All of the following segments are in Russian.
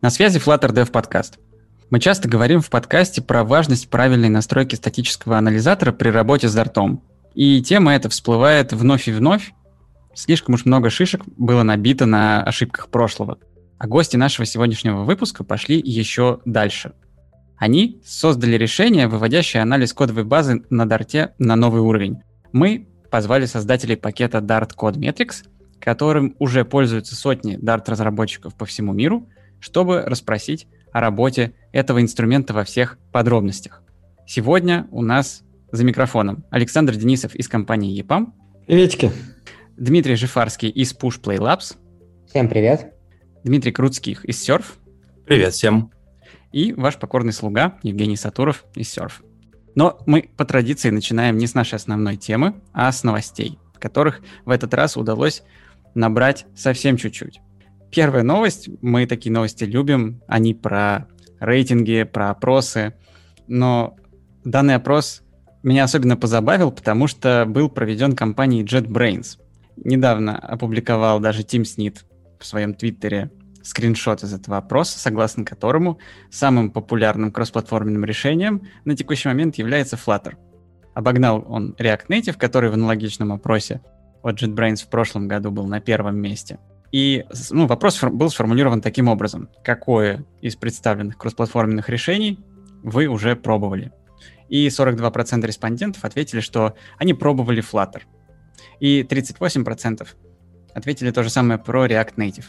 На связи Flutter Dev Podcast. Мы часто говорим в подкасте про важность правильной настройки статического анализатора при работе с дартом. И тема эта всплывает вновь и вновь. Слишком уж много шишек было набито на ошибках прошлого. А гости нашего сегодняшнего выпуска пошли еще дальше. Они создали решение, выводящее анализ кодовой базы на дарте на новый уровень. Мы позвали создателей пакета Dart Code Metrics, которым уже пользуются сотни Dart-разработчиков по всему миру, чтобы расспросить о работе этого инструмента во всех подробностях. Сегодня у нас за микрофоном Александр Денисов из компании EPAM. Приветики. Дмитрий Жифарский из Push Play Labs. Всем привет. Дмитрий Круцких из Surf. Привет всем. И ваш покорный слуга Евгений Сатуров из Surf. Но мы по традиции начинаем не с нашей основной темы, а с новостей, которых в этот раз удалось набрать совсем чуть-чуть. Первая новость, мы такие новости любим, они про рейтинги, про опросы, но данный опрос меня особенно позабавил, потому что был проведен компанией JetBrains. Недавно опубликовал даже Тим Снит в своем твиттере скриншот из этого опроса, согласно которому самым популярным кроссплатформенным решением на текущий момент является Flutter. Обогнал он React Native, который в аналогичном опросе от JetBrains в прошлом году был на первом месте. И ну, вопрос был сформулирован таким образом. Какое из представленных кроссплатформенных решений вы уже пробовали? И 42% респондентов ответили, что они пробовали Flutter. И 38% ответили то же самое про React Native.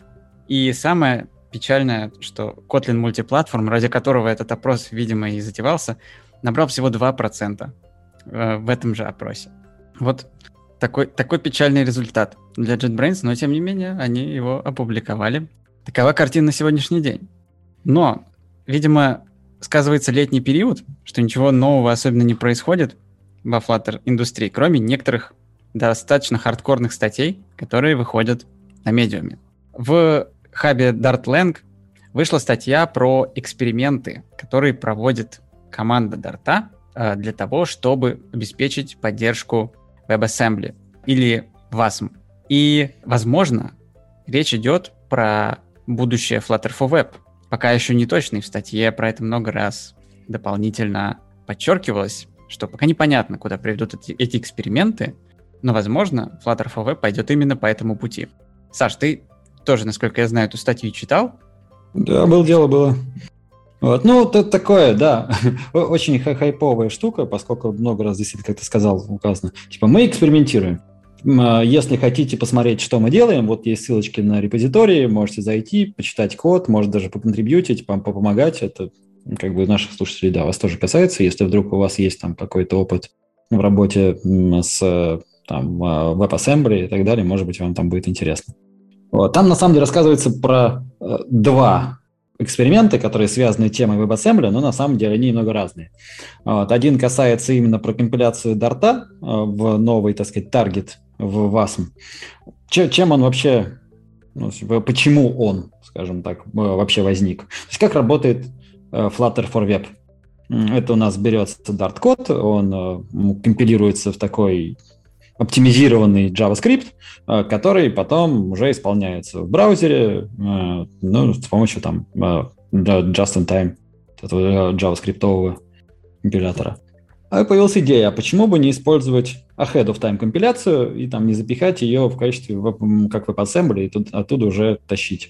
И самое печальное, что Kotlin Multiplatform, ради которого этот опрос, видимо, и затевался, набрал всего 2% э, в этом же опросе. Вот такой, такой печальный результат для JetBrains, но тем не менее они его опубликовали. Такова картина на сегодняшний день. Но, видимо, сказывается летний период, что ничего нового особенно не происходит во Flutter индустрии, кроме некоторых достаточно хардкорных статей, которые выходят на медиуме. В хабе DartLang вышла статья про эксперименты, которые проводит команда Dart э, для того, чтобы обеспечить поддержку WebAssembly или WASM. И, возможно, речь идет про будущее Flutter for Web. Пока еще не точно, в статье про это много раз дополнительно подчеркивалось, что пока непонятно, куда приведут эти, эти эксперименты, но, возможно, Flutter for Web пойдет именно по этому пути. Саш, ты тоже, насколько я знаю, эту статью читал. Да, было дело, было. Вот. Ну, это такое, да, очень хайповая штука, поскольку много раз действительно, как ты сказал, указано. Типа, мы экспериментируем. А, если хотите посмотреть, что мы делаем, вот есть ссылочки на репозитории, можете зайти, почитать код, может даже попонтрибьютить, попомогать. Это как бы наших слушателей, да, вас тоже касается. Если вдруг у вас есть там какой-то опыт в работе с там, а, WebAssembly и так далее, может быть, вам там будет интересно. Вот. Там, на самом деле, рассказывается про э, два эксперимента, которые связаны темой WebAssembly, но на самом деле они немного разные. Вот. Один касается именно про компиляцию Дарта э, в новый, так сказать, таргет в WASM. Чем, он вообще, ну, почему он, скажем так, э, вообще возник? То есть как работает э, Flutter for Web? Это у нас берется Dart-код, он компилируется в такой оптимизированный JavaScript, э, который потом уже исполняется в браузере э, ну, с помощью там э, just-in-time этого JavaScript компилятора. А появилась идея, а почему бы не использовать ahead of time компиляцию и там не запихать ее в качестве как WebAssembly и тут, оттуда уже тащить.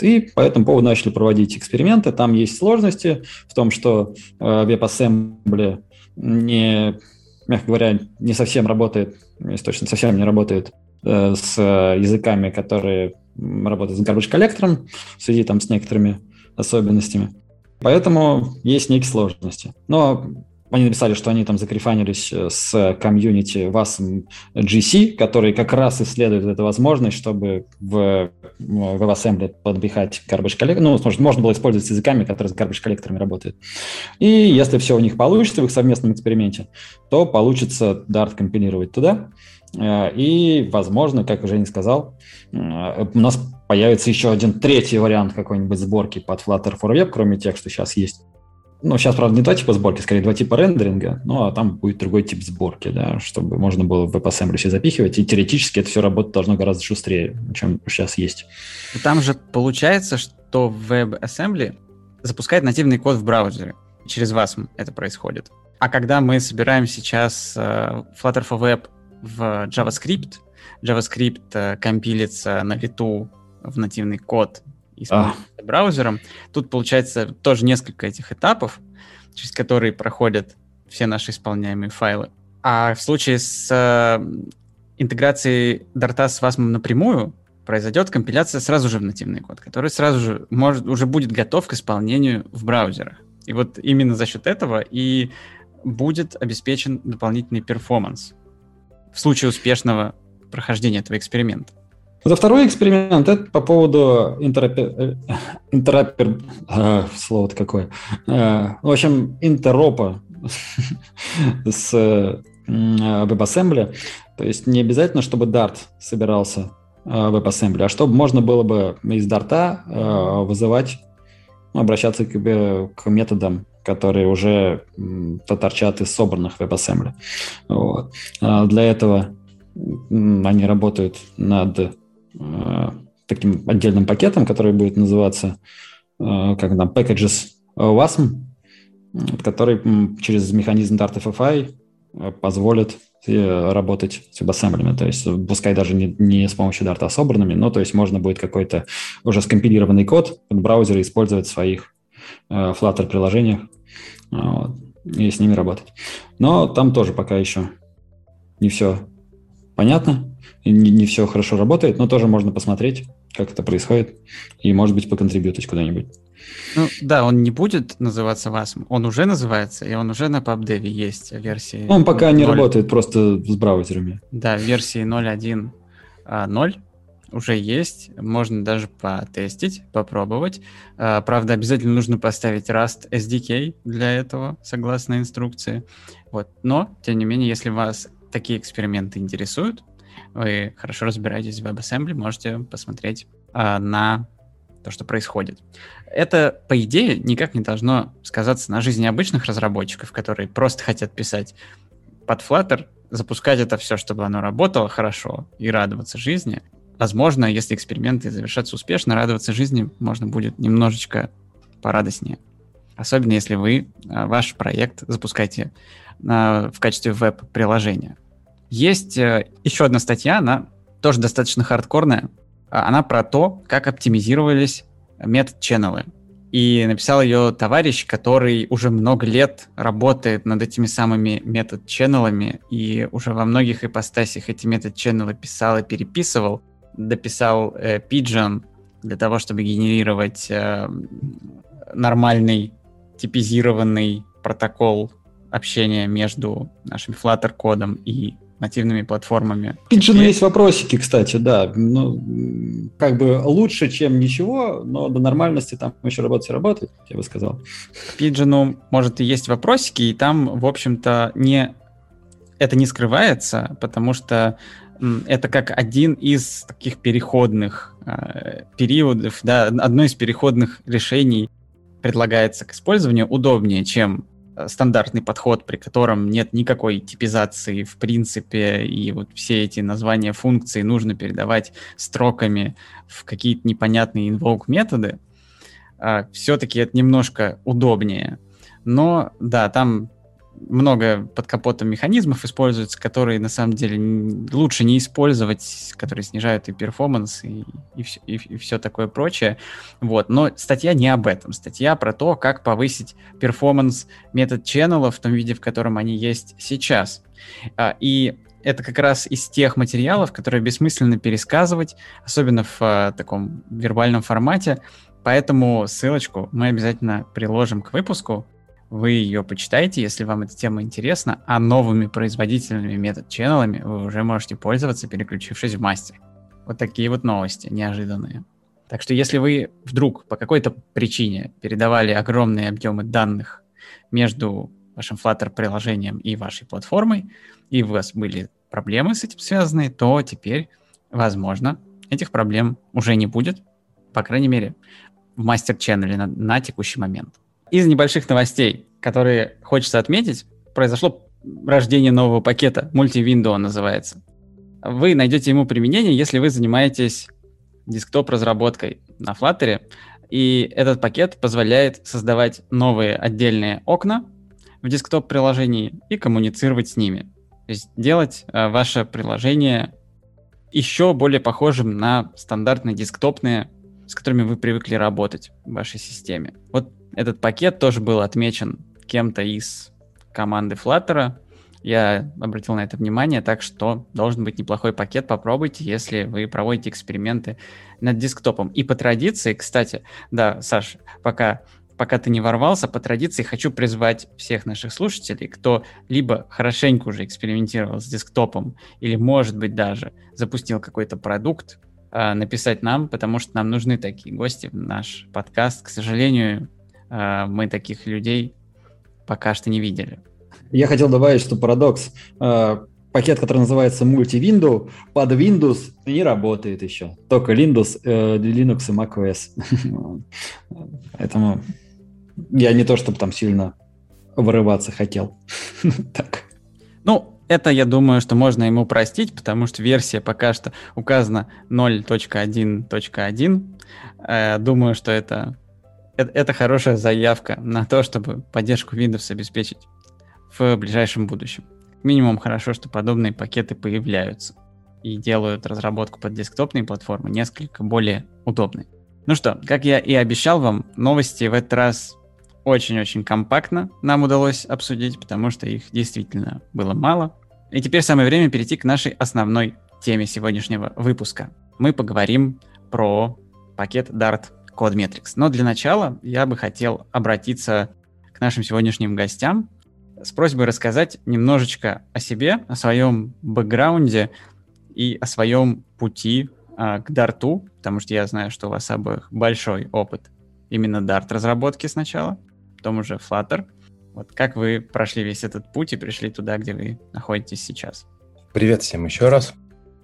И по этому поводу начали проводить эксперименты. Там есть сложности в том, что WebAssembly не мягко говоря, не совсем работает, если точно совсем не работает э, с языками, которые работают с garbage коллектором в связи там с некоторыми особенностями. Поэтому есть некие сложности. Но они написали, что они там закрифанились э, с комьюнити WASM GC, который как раз исследует эту возможность, чтобы в, в WebAssembly подпихать garbage коллектор. Ну, может, можно было использовать языками, которые с garbage коллекторами работают. И если все у них получится в их совместном эксперименте, то получится Dart компилировать туда. Э, и, возможно, как уже не сказал, э, у нас появится еще один третий вариант какой-нибудь сборки под Flutter for Web, кроме тех, что сейчас есть. Ну, сейчас, правда, не два типа сборки, скорее два типа рендеринга, ну, а там будет другой тип сборки, да, чтобы можно было в WebAssembly все запихивать, и теоретически это все работать должно гораздо шустрее, чем сейчас есть. Там же получается, что WebAssembly запускает нативный код в браузере. Через вас это происходит. А когда мы собираем сейчас uh, Flutter for Web в JavaScript, JavaScript uh, компилится на лету в нативный код и а. браузером. Тут получается тоже несколько этих этапов, через которые проходят все наши исполняемые файлы. А в случае с э, интеграцией Дарта с WASM напрямую произойдет компиляция сразу же в нативный код, который сразу же может, уже будет готов к исполнению в браузерах. И вот именно за счет этого и будет обеспечен дополнительный перформанс в случае успешного прохождения этого эксперимента. За второй эксперимент это по поводу. Э, интеропер... А, какое. А, в общем, интеропа с WebAssembly. То есть не обязательно, чтобы Dart собирался в WebAssembly, а чтобы можно было бы из Dart вызывать, ну, обращаться к, к методам, которые уже торчат из собранных WebAssembly. Вот. Для этого они работают над Э, таким отдельным пакетом, который будет называться э, как там, packages WASM, который через механизм Dart FFI э, позволит работать с WebAssembly. То есть пускай даже не, не с помощью Dart, а собранными, но то есть можно будет какой-то уже скомпилированный код под браузеры использовать в своих Flutter приложениях вот, и с ними работать. Но там тоже пока еще не все понятно не, не все хорошо работает, но тоже можно посмотреть, как это происходит, и, может быть, поконтрибьютить куда-нибудь. Ну, да, он не будет называться WASM, он уже называется, и он уже на PubDev есть версии. Он пока 0. не работает просто с браузерами. Да, версии 0.1.0 а, уже есть, можно даже потестить, попробовать. А, правда, обязательно нужно поставить Rust SDK для этого, согласно инструкции. Вот. Но, тем не менее, если вас такие эксперименты интересуют, вы хорошо разбираетесь в WebAssembly, можете посмотреть э, на то, что происходит. Это, по идее, никак не должно сказаться на жизни обычных разработчиков, которые просто хотят писать под Flutter, запускать это все, чтобы оно работало хорошо и радоваться жизни. Возможно, если эксперименты завершатся успешно, радоваться жизни можно будет немножечко порадостнее. Особенно если вы а, ваш проект запускаете в качестве веб-приложения. Есть э, еще одна статья, она тоже достаточно хардкорная. А, она про то, как оптимизировались метод-ченнелы. И написал ее товарищ, который уже много лет работает над этими самыми метод-ченнелами и уже во многих ипостасях эти метод-ченнелы писал и переписывал. Дописал э, Pigeon для того, чтобы генерировать э, нормальный типизированный протокол общения между нашим Flutter кодом и нативными платформами. Pigeon есть вопросики, кстати, да. Ну, как бы лучше, чем ничего, но до нормальности там еще работать и работать, я бы сказал. Pigeon, может, и есть вопросики, и там, в общем-то, не... это не скрывается, потому что это как один из таких переходных э, периодов, да, одно из переходных решений предлагается к использованию удобнее, чем стандартный подход, при котором нет никакой типизации в принципе, и вот все эти названия функций нужно передавать строками в какие-то непонятные invoke методы, а, все-таки это немножко удобнее. Но да, там много под капотом механизмов используется, которые на самом деле лучше не использовать, которые снижают и перформанс, и, и, все, и, и все такое прочее. Вот. Но статья не об этом. Статья про то, как повысить перформанс метод ченнелов в том виде, в котором они есть сейчас. А, и это как раз из тех материалов, которые бессмысленно пересказывать, особенно в а, таком вербальном формате. Поэтому ссылочку мы обязательно приложим к выпуску. Вы ее почитайте, если вам эта тема интересна, а новыми производительными метод-ченнелами вы уже можете пользоваться, переключившись в мастер. Вот такие вот новости неожиданные. Так что если вы вдруг по какой-то причине передавали огромные объемы данных между вашим Flutter приложением и вашей платформой, и у вас были проблемы с этим связанные, то теперь, возможно, этих проблем уже не будет, по крайней мере, в мастер-ченнеле на, на текущий момент. Из небольших новостей, которые хочется отметить, произошло рождение нового пакета, Multi-Window называется. Вы найдете ему применение, если вы занимаетесь десктоп-разработкой на Flutter, и этот пакет позволяет создавать новые отдельные окна в десктоп-приложении и коммуницировать с ними. То есть делать э, ваше приложение еще более похожим на стандартные десктопные, с которыми вы привыкли работать в вашей системе. Вот этот пакет тоже был отмечен кем-то из команды Flutter. Я обратил на это внимание, так что должен быть неплохой пакет. Попробуйте, если вы проводите эксперименты над десктопом. И по традиции, кстати, да, Саш, пока пока ты не ворвался, по традиции хочу призвать всех наших слушателей, кто либо хорошенько уже экспериментировал с десктопом, или, может быть, даже запустил какой-то продукт, а, написать нам, потому что нам нужны такие гости в наш подкаст. К сожалению, мы таких людей пока что не видели. Я хотел добавить, что парадокс. А, пакет, который называется Multi-Window, под Windows не работает еще. Только Windows, э, Linux и macOS. Поэтому я не то, чтобы там сильно вырываться хотел. так. Ну, это, я думаю, что можно ему простить, потому что версия пока что указана 0.1.1. Э, думаю, что это, это, это хорошая заявка на то, чтобы поддержку Windows обеспечить в ближайшем будущем. Минимум хорошо, что подобные пакеты появляются и делают разработку под десктопные платформы несколько более удобной. Ну что, как я и обещал вам, новости в этот раз очень-очень компактно нам удалось обсудить, потому что их действительно было мало. И теперь самое время перейти к нашей основной теме сегодняшнего выпуска. Мы поговорим про пакет Dart CodeMetrics. Но для начала я бы хотел обратиться к нашим сегодняшним гостям с просьбой рассказать немножечко о себе, о своем бэкграунде и о своем пути а, к Dart, потому что я знаю, что у вас обоих большой опыт именно Dart разработки сначала потом уже Flutter. Вот как вы прошли весь этот путь и пришли туда, где вы находитесь сейчас? Привет всем еще раз.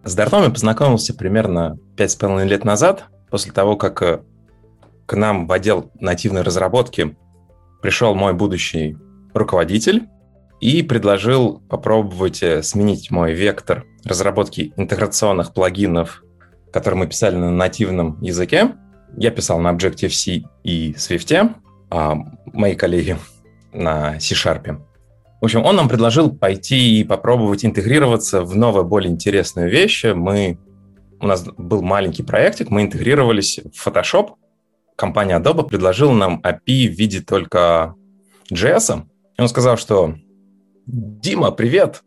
С Дартом я познакомился примерно 5,5 лет назад, после того, как э, к нам в отдел нативной разработки пришел мой будущий руководитель и предложил попробовать э, сменить мой вектор разработки интеграционных плагинов, которые мы писали на нативном языке. Я писал на Objective-C и Swift, а, мои коллеги на C-Sharp. В общем, он нам предложил пойти и попробовать интегрироваться в новую, более интересную вещь. Мы, у нас был маленький проектик, мы интегрировались в Photoshop. Компания Adobe предложила нам API в виде только JS. И он сказал, что «Дима, привет!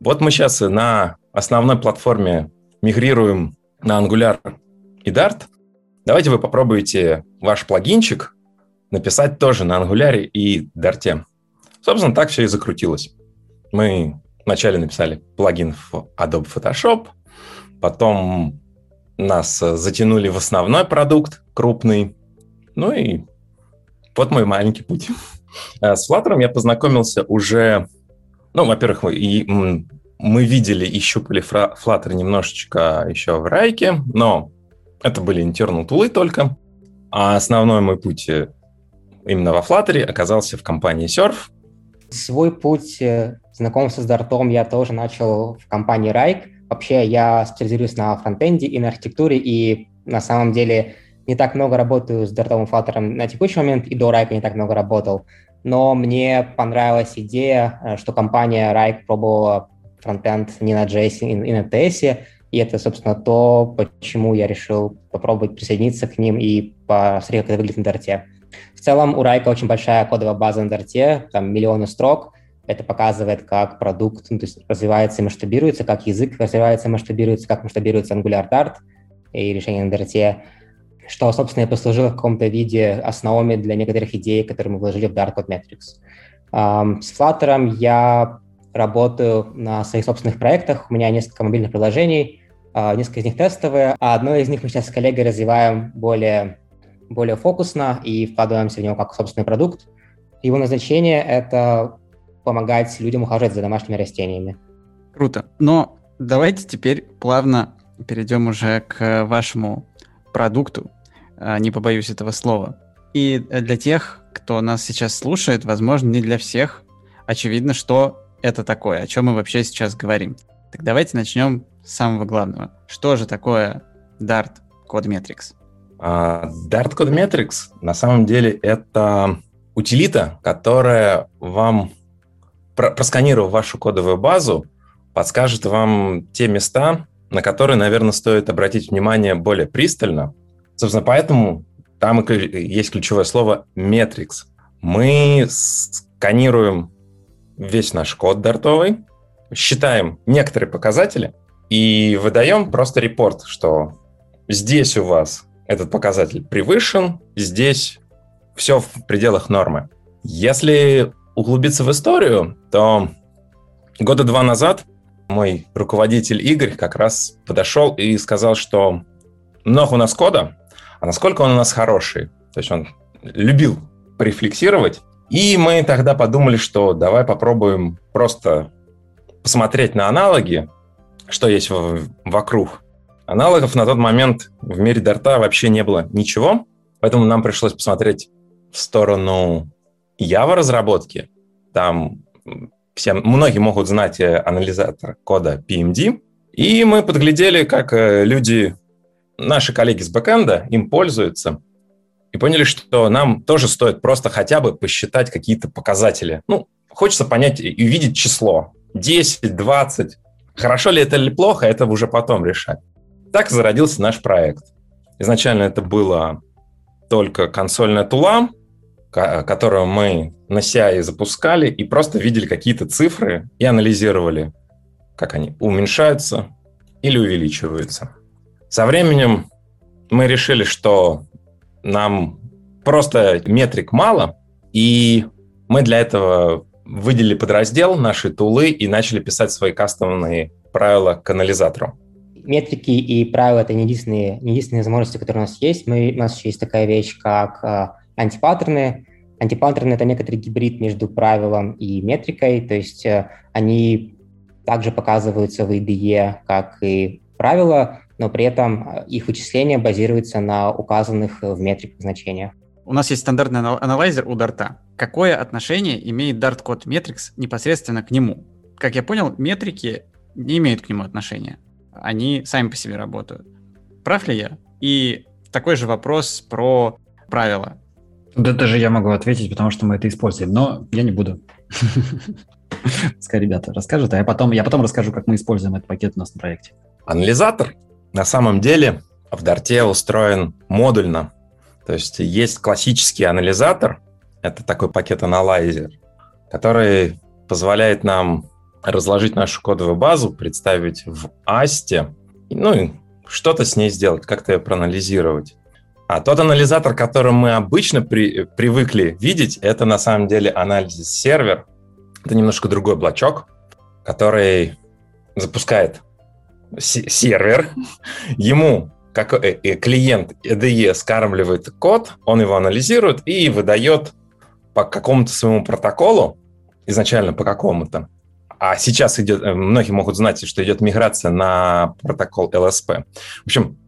Вот мы сейчас на основной платформе мигрируем на Angular и Dart. Давайте вы попробуете ваш плагинчик написать тоже на Angular и Dart. Собственно, так все и закрутилось. Мы вначале написали плагин в Adobe Photoshop, потом нас затянули в основной продукт, крупный, ну и вот мой маленький путь. А с Flutter я познакомился уже, ну, во-первых, и мы видели и щупали Flutter немножечко еще в Райке, но это были internal тулы только. А основной мой путь именно во Flutter оказался в компании Surf. Свой путь э, знакомства с Dart я тоже начал в компании Rike. Вообще я специализируюсь на фронтенде и на архитектуре, и на самом деле не так много работаю с и Flutter на текущий момент, и до Rike не так много работал. Но мне понравилась идея, э, что компания Rike пробовала фронтенд не на JS и на TS, и это, собственно, то, почему я решил попробовать присоединиться к ним и посмотреть, как это выглядит на Дарте целом у Райка очень большая кодовая база на Дарте, там миллионы строк. Это показывает, как продукт ну, то есть развивается и масштабируется, как язык развивается и масштабируется, как масштабируется Angular Dart и решение на Дарте, что, собственно, и послужило в каком-то виде основами для некоторых идей, которые мы вложили в Dart Code Metrics. Um, с Flutter я работаю на своих собственных проектах. У меня несколько мобильных приложений, uh, несколько из них тестовые, а одно из них мы сейчас с коллегой развиваем более более фокусно и вкладываемся в него как собственный продукт. Его назначение — это помогать людям ухаживать за домашними растениями. Круто. Но давайте теперь плавно перейдем уже к вашему продукту, не побоюсь этого слова. И для тех, кто нас сейчас слушает, возможно, не для всех очевидно, что это такое, о чем мы вообще сейчас говорим. Так давайте начнем с самого главного. Что же такое Dart Code Metrics? Uh, Dart Code Metrics на самом деле это утилита, которая вам, просканировав вашу кодовую базу, подскажет вам те места, на которые, наверное, стоит обратить внимание более пристально. Собственно, поэтому там есть ключевое слово metrics. Мы сканируем весь наш код дартовый, считаем некоторые показатели и выдаем просто репорт, что здесь у вас этот показатель превышен, здесь все в пределах нормы. Если углубиться в историю, то года два назад мой руководитель Игорь как раз подошел и сказал, что много у нас кода, а насколько он у нас хороший. То есть он любил порефлексировать. И мы тогда подумали, что давай попробуем просто посмотреть на аналоги, что есть вокруг. Аналогов на тот момент в мире Дарта вообще не было ничего, поэтому нам пришлось посмотреть в сторону Java разработки. Там все, многие могут знать э, анализатор кода PMD, и мы подглядели, как э, люди, наши коллеги с бэкэнда, им пользуются, и поняли, что нам тоже стоит просто хотя бы посчитать какие-то показатели. Ну, хочется понять и увидеть число. 10, 20. Хорошо ли это или плохо, это уже потом решать. Так зародился наш проект. Изначально это было только консольная тула, которую мы на CI запускали и просто видели какие-то цифры и анализировали, как они уменьшаются или увеличиваются. Со временем мы решили, что нам просто метрик мало, и мы для этого выделили подраздел нашей тулы и начали писать свои кастомные правила к анализатору. Метрики и правила — это не единственные, не единственные возможности, которые у нас есть. Мы, у нас еще есть такая вещь, как а, антипаттерны. Антипаттерны — это некоторый гибрид между правилом и метрикой, то есть э, они также показываются в IDE, как и правила, но при этом э, их вычисление базируется на указанных в метриках значениях. У нас есть стандартный анализер у Дарта. Какое отношение имеет Dart Code Metrics непосредственно к нему? Как я понял, метрики не имеют к нему отношения. Они сами по себе работают. Прав ли я? И такой же вопрос про правила. Да даже я могу ответить, потому что мы это используем, но я не буду. Пускай ребята расскажут, а я потом, я потом расскажу, как мы используем этот пакет у нас на проекте. Анализатор на самом деле в Дарте устроен модульно. То есть есть классический анализатор, это такой пакет-аналайзер, который позволяет нам разложить нашу кодовую базу, представить в Асте, ну и что-то с ней сделать, как-то ее проанализировать. А тот анализатор, который мы обычно при, привыкли видеть, это на самом деле анализ сервер. Это немножко другой блочок, который запускает сервер, ему как э, э, клиент EDE скармливает код, он его анализирует и выдает по какому-то своему протоколу, изначально по какому-то, а сейчас идет, э, многие могут знать, что идет миграция на протокол LSP. В общем,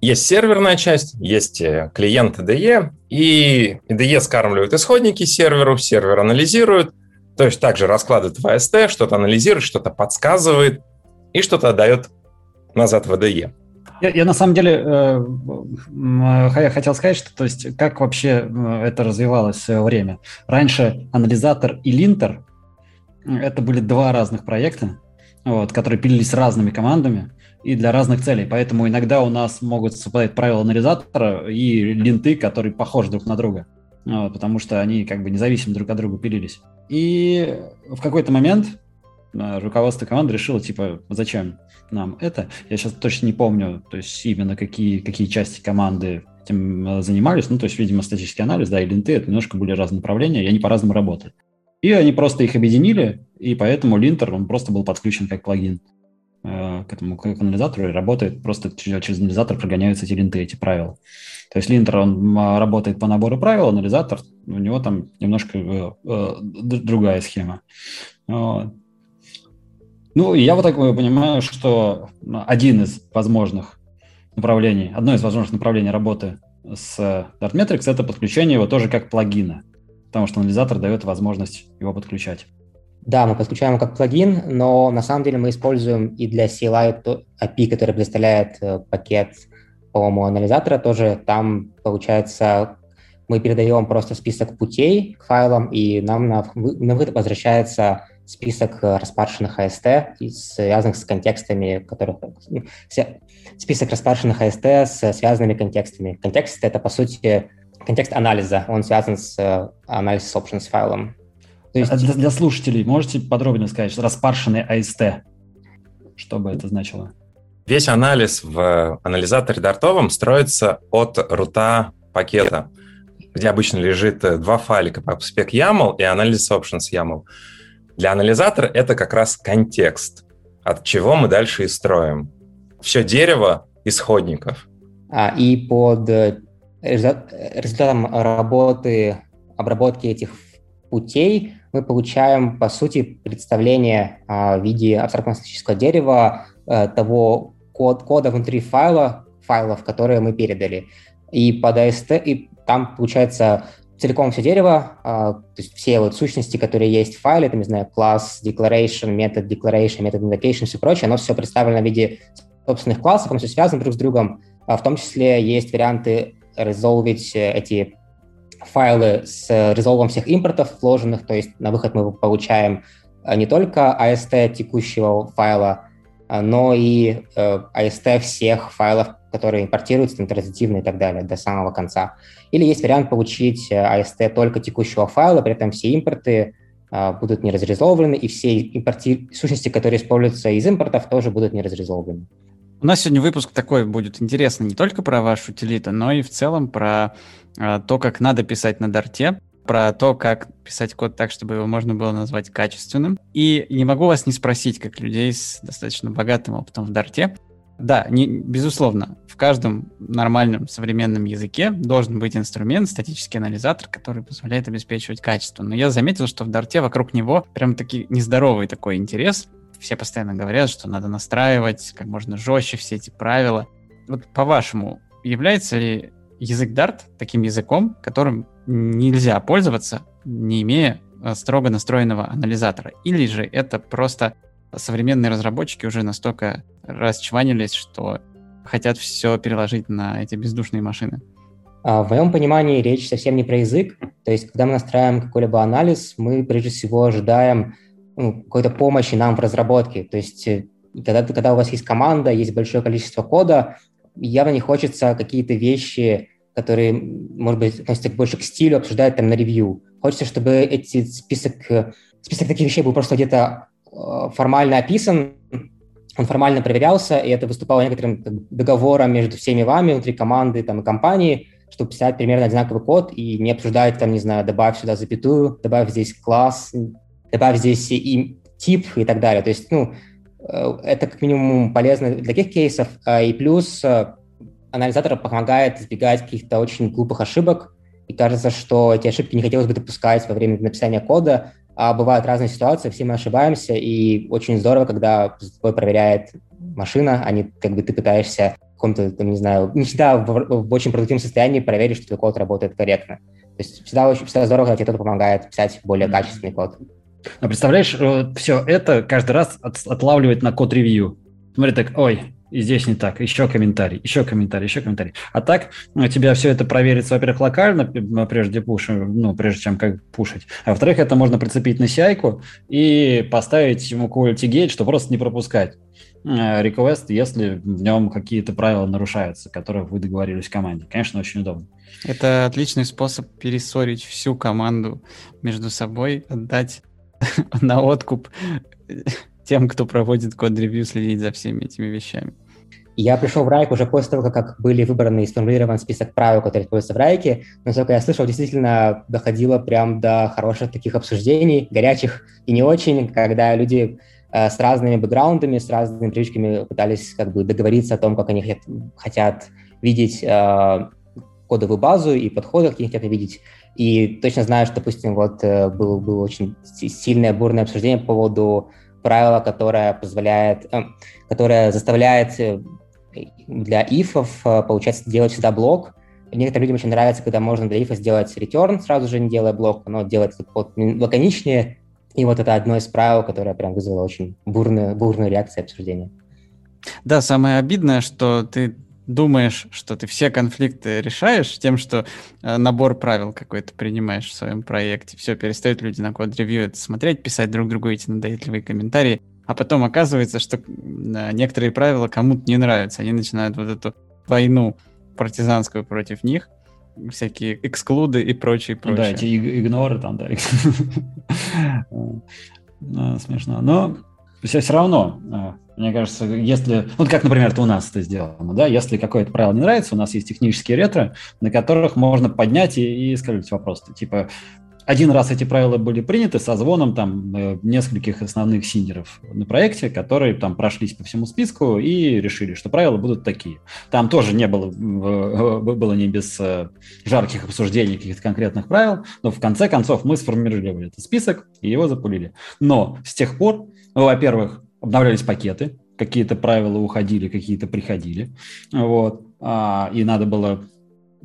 есть серверная часть, есть клиент IDE, и IDE скармливает исходники серверу, сервер анализирует, то есть также раскладывает в AST, что-то анализирует, что-то подсказывает и что-то отдает назад в IDE. Я, я на самом деле э, э, хотел сказать, что то есть как вообще э, это развивалось в свое время. Раньше анализатор и линтер это были два разных проекта, вот, которые пилились разными командами и для разных целей. Поэтому иногда у нас могут совпадать правила анализатора и линты, которые похожи друг на друга. Вот, потому что они как бы независимо друг от друга пилились. И в какой-то момент э, руководство команды решило, типа, зачем нам это? Я сейчас точно не помню, то есть именно какие, какие части команды этим э, занимались. Ну, то есть, видимо, статический анализ, да, и линты — это немножко были разные направления, и они по-разному работают. И они просто их объединили, и поэтому линтер, он просто был подключен как плагин э, к этому к анализатору и работает, просто через, через анализатор прогоняются эти линты, эти правила. То есть линтер, он работает по набору правил, анализатор, у него там немножко э, э, другая схема. Вот. Ну, я вот так понимаю, что один из возможных направлений, одно из возможных направлений работы с Dartmetrics – это подключение его тоже как плагина. потому что анализатор дает возможность его подключать. Да, мы подключаем его как плагин, но на самом деле мы используем и для CLI API, который предоставляет э, пакет, по-моему, анализатора тоже. Там, получается, мы передаем просто список путей к файлам, и нам на, на выход возвращается список распаршенных AST, связанных с контекстами, которых... Ну, список распаршенных AST с связанными контекстами. Контекст — это, по сути, контекст анализа. Он связан с э, анализ options файлом. То есть... для, для слушателей можете подробнее сказать, что распаршенный AST, что бы это значило? Весь анализ в анализаторе дартовом строится от рута пакета, где обычно лежит э, два файлика spec YAML и анализ options YAML. Для анализатора это как раз контекст, от чего мы дальше и строим. Все дерево исходников. А, и под э, результатом работы, обработки этих путей мы получаем, по сути, представление а, в виде абстрактного статического дерева а, того код, кода внутри файла, файлов, которые мы передали. И под AST, и там получается целиком все дерево, а, то есть все вот сущности, которые есть в файле, там, не знаю, класс, declaration, метод declaration, метод invocation, все прочее, оно все представлено в виде собственных классов, оно все связано друг с другом. А в том числе есть варианты резолвить э, эти файлы с резолвом всех импортов вложенных, то есть на выход мы получаем э, не только AST текущего файла, э, но и AST всех файлов, которые импортируются, транзитивно и так далее, до самого конца. Или есть вариант получить AST только текущего файла, при этом все импорты будут не разрезолвлены, и все импорти... сущности, которые используются из импортов, тоже будут не разрезолвлены. У нас сегодня выпуск такой будет интересный не только про вашу утилиту, но и в целом про э, то, как надо писать на дарте, про то, как писать код так, чтобы его можно было назвать качественным. И не могу вас не спросить, как людей с достаточно богатым опытом в дарте. Да, не, безусловно, в каждом нормальном современном языке должен быть инструмент, статический анализатор, который позволяет обеспечивать качество. Но я заметил, что в дарте вокруг него прям таки нездоровый такой интерес все постоянно говорят, что надо настраивать как можно жестче все эти правила. Вот по-вашему, является ли язык Dart таким языком, которым нельзя пользоваться, не имея э, строго настроенного анализатора? Или же это просто современные разработчики уже настолько расчванились, что хотят все переложить на эти бездушные машины? А, в моем понимании речь совсем не про язык. То есть, когда мы настраиваем какой-либо анализ, мы прежде всего ожидаем ну, какой-то помощи нам в разработке. То есть э, когда, когда у вас есть команда, есть большое количество кода, явно не хочется какие-то вещи, которые, может быть, относятся больше к стилю, обсуждать там на ревью. Хочется, чтобы эти список, э, список таких вещей был просто где-то формально описан, он формально проверялся, и это выступало некоторым договором между всеми вами внутри команды там, и компании, чтобы писать примерно одинаковый код и не обсуждать, там, не знаю, добавь сюда запятую, добавь здесь класс, добавь здесь и тип и так далее. То есть, ну, э, это как минимум полезно для таких кейсов. А и плюс э, анализатор помогает избегать каких-то очень глупых ошибок. И кажется, что эти ошибки не хотелось бы допускать во время написания кода. А бывают разные ситуации, все мы ошибаемся, и очень здорово, когда твой проверяет машина, а не как бы ты пытаешься в каком-то, там, не знаю, не всегда в, в очень продуктивном состоянии проверить, что твой код работает корректно. То есть всегда, очень, всегда здорово, когда тебе кто-то помогает писать более качественный код. А представляешь, все это каждый раз от, отлавливать на код-ревью. Смотри так, ой, и здесь не так, еще комментарий, еще комментарий, еще комментарий. А так у тебя все это проверится, во-первых, локально, прежде пуш, ну, прежде чем как пушить. А во-вторых, это можно прицепить на ci и поставить ему quality gate, чтобы просто не пропускать request, если в нем какие-то правила нарушаются, которые вы договорились в команде. Конечно, очень удобно. Это отличный способ перессорить всю команду между собой, отдать на откуп тем, кто проводит код-ревью, следить за всеми этими вещами. Я пришел в Райк уже после того, как были выбраны и сформулирован список правил, которые используются в Райке. Насколько я слышал, действительно доходило прям до хороших таких обсуждений, горячих и не очень, когда люди э, с разными бэкграундами, с разными привычками пытались как бы договориться о том, как они хотят, хотят видеть э, кодовую базу и подходы, какие они хотят видеть. И точно знаю, что, допустим, вот э, было, было очень сильное бурное обсуждение по поводу правила, которое позволяет, э, которое заставляет э, для ифов, получается, делать всегда блок, Некоторым людям очень нравится, когда можно для ифа сделать return, сразу же не делая блок, но делать вот лаконичнее. И вот это одно из правил, которое прям вызвало очень бурную, бурную реакцию обсуждения. Да, самое обидное, что ты думаешь, что ты все конфликты решаешь тем, что э, набор правил какой-то принимаешь в своем проекте. Все, перестают люди на код-ревью это смотреть, писать друг другу эти надоедливые комментарии. А потом оказывается, что э, некоторые правила кому-то не нравятся. Они начинают вот эту войну партизанскую против них, всякие эксклуды и прочее, прочее. Да, эти игноры там, да. Смешно. Но все, все равно, э, мне кажется, если... Вот как, например, это у нас это сделано, да, если какое-то правило не нравится, у нас есть технические ретро, на которых можно поднять и, и скажите вопрос. Типа, один раз эти правила были приняты со звоном там э, нескольких основных синеров на проекте, которые там прошлись по всему списку и решили, что правила будут такие. Там тоже не было, было не без э, жарких обсуждений каких-то конкретных правил, но в конце концов мы сформировали этот список и его запулили. Но с тех пор ну, во-первых, обновлялись пакеты, какие-то правила уходили, какие-то приходили, вот, а, и надо было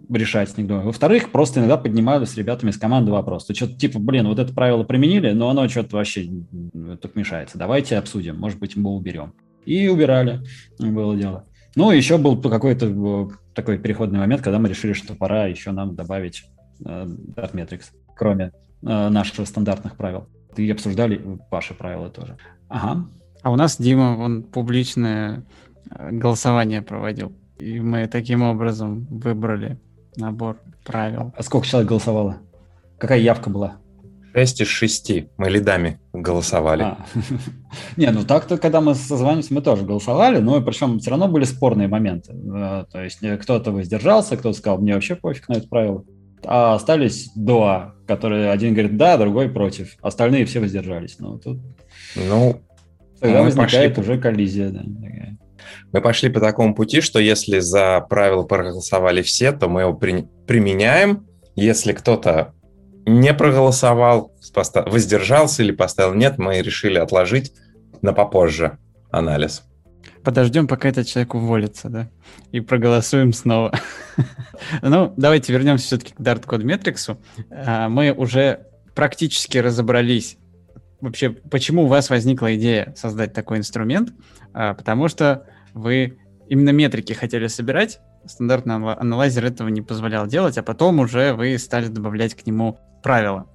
решать с них. Во-вторых, просто иногда поднимали с ребятами из команды вопрос. То что-то типа, блин, вот это правило применили, но оно что-то вообще тут мешается. Давайте обсудим, может быть, мы уберем. И убирали, было дело. Ну, еще был какой-то э, такой переходный момент, когда мы решили, что пора еще нам добавить э, Dartmetrics, кроме э, наших стандартных правил. И обсуждали ваши правила тоже. Ага. А у нас Дима, он публичное э, голосование проводил. И мы таким образом выбрали набор правил. А сколько человек голосовало? Какая явка была? 6 из 6. Мы лидами голосовали. А. Не, ну так-то, когда мы созванивались, мы тоже голосовали, но причем все равно были спорные моменты. Э, то есть э, кто-то воздержался, кто-то сказал, мне вообще пофиг на это правило. А остались два, которые один говорит да, другой против. Остальные все воздержались. Ну, тут ну, тогда возникает пошли... уже коллизия. Да, Мы пошли по такому пути, что если за правило проголосовали все, то мы его при... применяем. Если кто-то не проголосовал, воздержался или поставил нет, мы решили отложить на попозже анализ. Подождем, пока этот человек уволится, да, и проголосуем снова. ну, давайте вернемся все-таки к Dart Code Metrics. А, мы уже практически разобрались вообще, почему у вас возникла идея создать такой инструмент? А, потому что вы именно метрики хотели собирать, стандартный анализер этого не позволял делать, а потом уже вы стали добавлять к нему правила.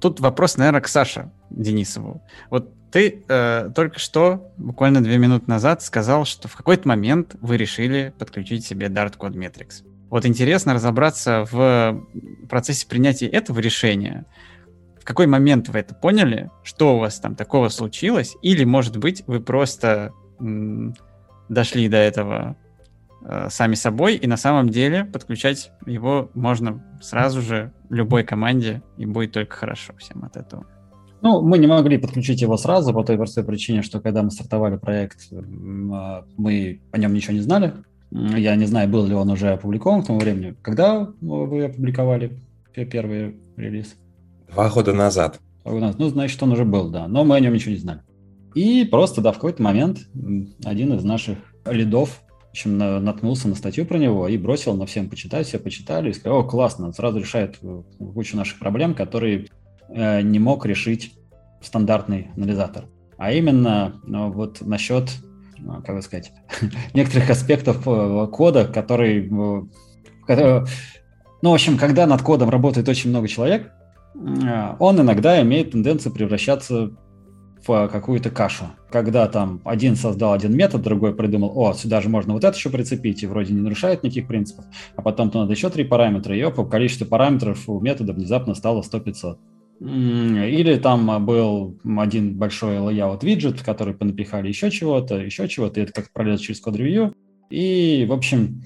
Тут вопрос, наверное, к Саше Денисову. Вот ты э, только что, буквально две минуты назад, сказал, что в какой-то момент вы решили подключить себе Dart Code Metrics. Вот интересно разобраться в процессе принятия этого решения в какой момент вы это поняли, что у вас там такого случилось, или, может быть, вы просто дошли до этого э, сами собой, и на самом деле подключать его можно сразу же любой команде, и будет только хорошо всем от этого. Ну, мы не могли подключить его сразу по той простой причине, что когда мы стартовали проект, а, мы о нем ничего не знали. Я не знаю, был ли он уже опубликован к тому времени. Когда вы опубликовали первый релиз? Два года назад. Ну, значит, он уже был, да. Но мы о нем ничего не знали. И просто, да, в какой-то момент один из наших лидов в общем, наткнулся на статью про него и бросил на всем почитать, все почитали и сказал, о, классно, сразу решает э, кучу наших проблем, которые не мог решить стандартный анализатор. А именно ну, вот насчет, ну, как бы сказать, некоторых аспектов э, кода, которые, которые... Ну, в общем, когда над кодом работает очень много человек, он иногда имеет тенденцию превращаться в какую-то кашу. Когда там один создал один метод, другой придумал, о, сюда же можно вот это еще прицепить, и вроде не нарушает никаких принципов, а потом то надо еще три параметра, и оп, количество параметров у метода внезапно стало 100-500. Или там был один большой layout виджет, в который понапихали еще чего-то, еще чего-то, и это как пролез через код-ревью. И, в общем,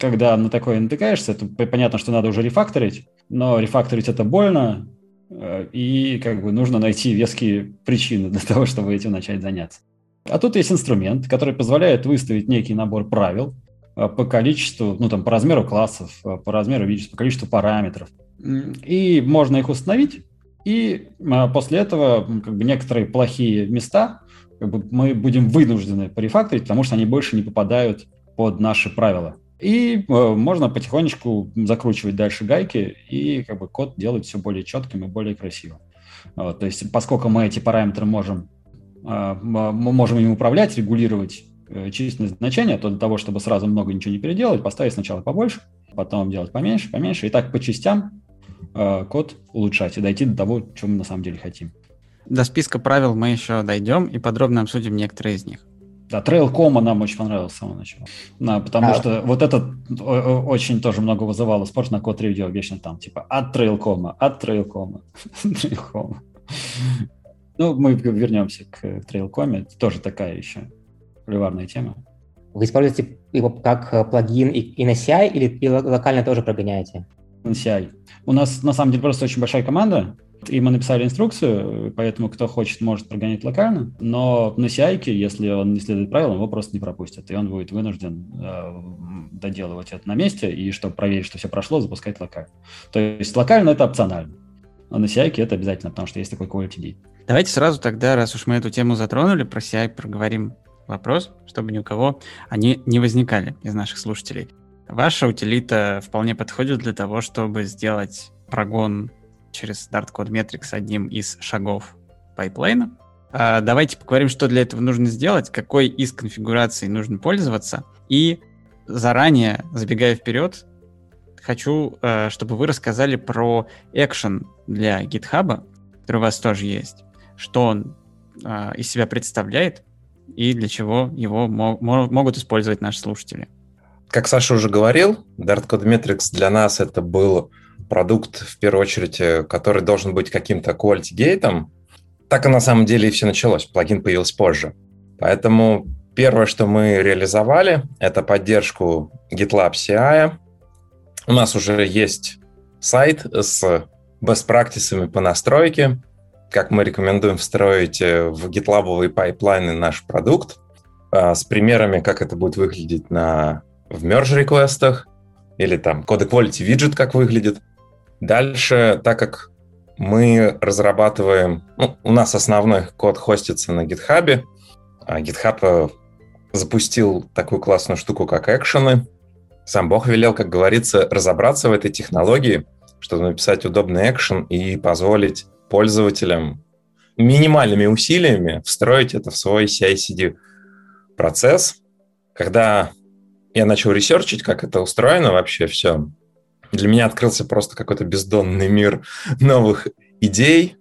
когда на такое натыкаешься, то понятно, что надо уже рефакторить, но рефакторить это больно, э, и как бы нужно найти веские причины для того, чтобы этим начать заняться. А тут есть инструмент, который позволяет выставить некий набор правил э, по количеству, ну там по размеру классов, э, по размеру виджетов, по количеству параметров. И можно их установить, и после этого как бы некоторые плохие места как бы мы будем вынуждены порефакторить, потому что они больше не попадают под наши правила. И э, можно потихонечку закручивать дальше гайки, и как бы код делать все более четким и более красивым. Вот, то есть, поскольку мы эти параметры можем, э, мы можем им управлять, регулировать э, численность значения, то для того, чтобы сразу много ничего не переделать, поставить сначала побольше, потом делать поменьше, поменьше, и так по частям э, код улучшать и дойти до того, чем мы на самом деле хотим. До списка правил мы еще дойдем и подробно обсудим некоторые из них. Да, Trail Кома нам очень понравился с самого начала. Да, потому а. что вот это очень тоже много вызывало спор на код ревью вечно там, типа, от Trail Кома, от Trail Кома, Ну, мы вернемся к Trail Коме. Это тоже такая еще популярная тема. Вы используете его как плагин и на CI или и локально тоже прогоняете? На CI. У нас на самом деле просто очень большая команда, и мы написали инструкцию, поэтому кто хочет, может прогонять локально, но на CI, если он не следует правилам, его просто не пропустят, и он будет вынужден э, доделывать это на месте, и чтобы проверить, что все прошло, запускать локально. То есть локально это опционально, а на CI это обязательно, потому что есть такой quality D. Давайте сразу тогда, раз уж мы эту тему затронули, про CI проговорим вопрос, чтобы ни у кого они не возникали из наших слушателей. Ваша утилита вполне подходит для того, чтобы сделать прогон через Dart Code Metrics одним из шагов пайплайна. А, давайте поговорим, что для этого нужно сделать, какой из конфигураций нужно пользоваться. И заранее, забегая вперед, хочу, э, чтобы вы рассказали про экшен для GitHub, который у вас тоже есть, что он э, из себя представляет и для чего его могут использовать наши слушатели. Как Саша уже говорил, Dart Code Metrics для нас это был продукт, в первую очередь, э, который должен быть каким-то quality гейтом, так и на самом деле и все началось. Плагин появился позже. Поэтому первое, что мы реализовали, это поддержку GitLab CI. У нас уже есть сайт с best practices по настройке, как мы рекомендуем встроить э, в GitLab пайплайны наш продукт, а, с примерами, как это будет выглядеть на, в merge request ах или там Code Quality Widget как выглядит. Дальше, так как мы разрабатываем, ну, у нас основной код хостится на GitHub, а GitHub запустил такую классную штуку, как экшены. Сам Бог велел, как говорится, разобраться в этой технологии, чтобы написать удобный экшен и позволить пользователям минимальными усилиями встроить это в свой CI-CD процесс. Когда я начал ресерчить, как это устроено вообще все, для меня открылся просто какой-то бездонный мир новых идей,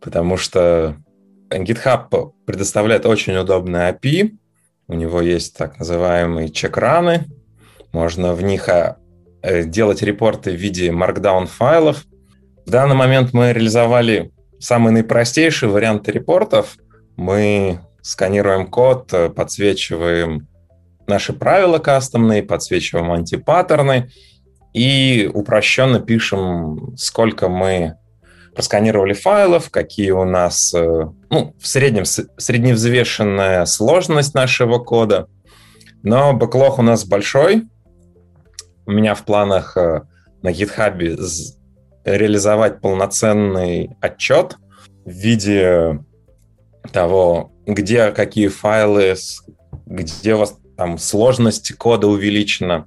потому что GitHub предоставляет очень удобный API, у него есть так называемые чек-раны, можно в них а, э, делать репорты в виде markdown файлов. В данный момент мы реализовали самые наипростейшие варианты репортов. Мы сканируем код, подсвечиваем наши правила кастомные, подсвечиваем антипаттерны, и упрощенно пишем, сколько мы просканировали файлов, какие у нас, э, ну, в среднем средневзвешенная сложность нашего кода. Но бэклог у нас большой. У меня в планах э, на GitHub реализовать полноценный отчет в виде того, где какие файлы, где у вас там сложность кода увеличена,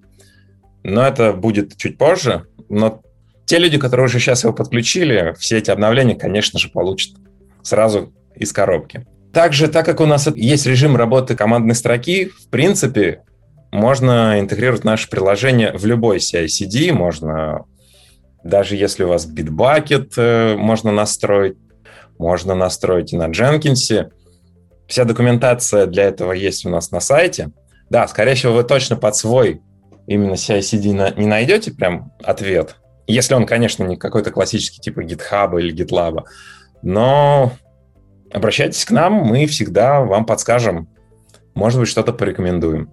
но это будет чуть позже. Но те люди, которые уже сейчас его подключили, все эти обновления, конечно же, получат сразу из коробки. Также, так как у нас есть режим работы командной строки, в принципе, можно интегрировать наше приложение в любой CI-CD, можно, даже если у вас Bitbucket э, можно настроить, можно настроить и на Jenkins. Вся документация для этого есть у нас на сайте. Да, скорее всего, вы точно под свой именно CI-CD не найдете прям ответ, если он, конечно, не какой-то классический типа GitHub или GitLab, но обращайтесь к нам, мы всегда вам подскажем, может быть, что-то порекомендуем.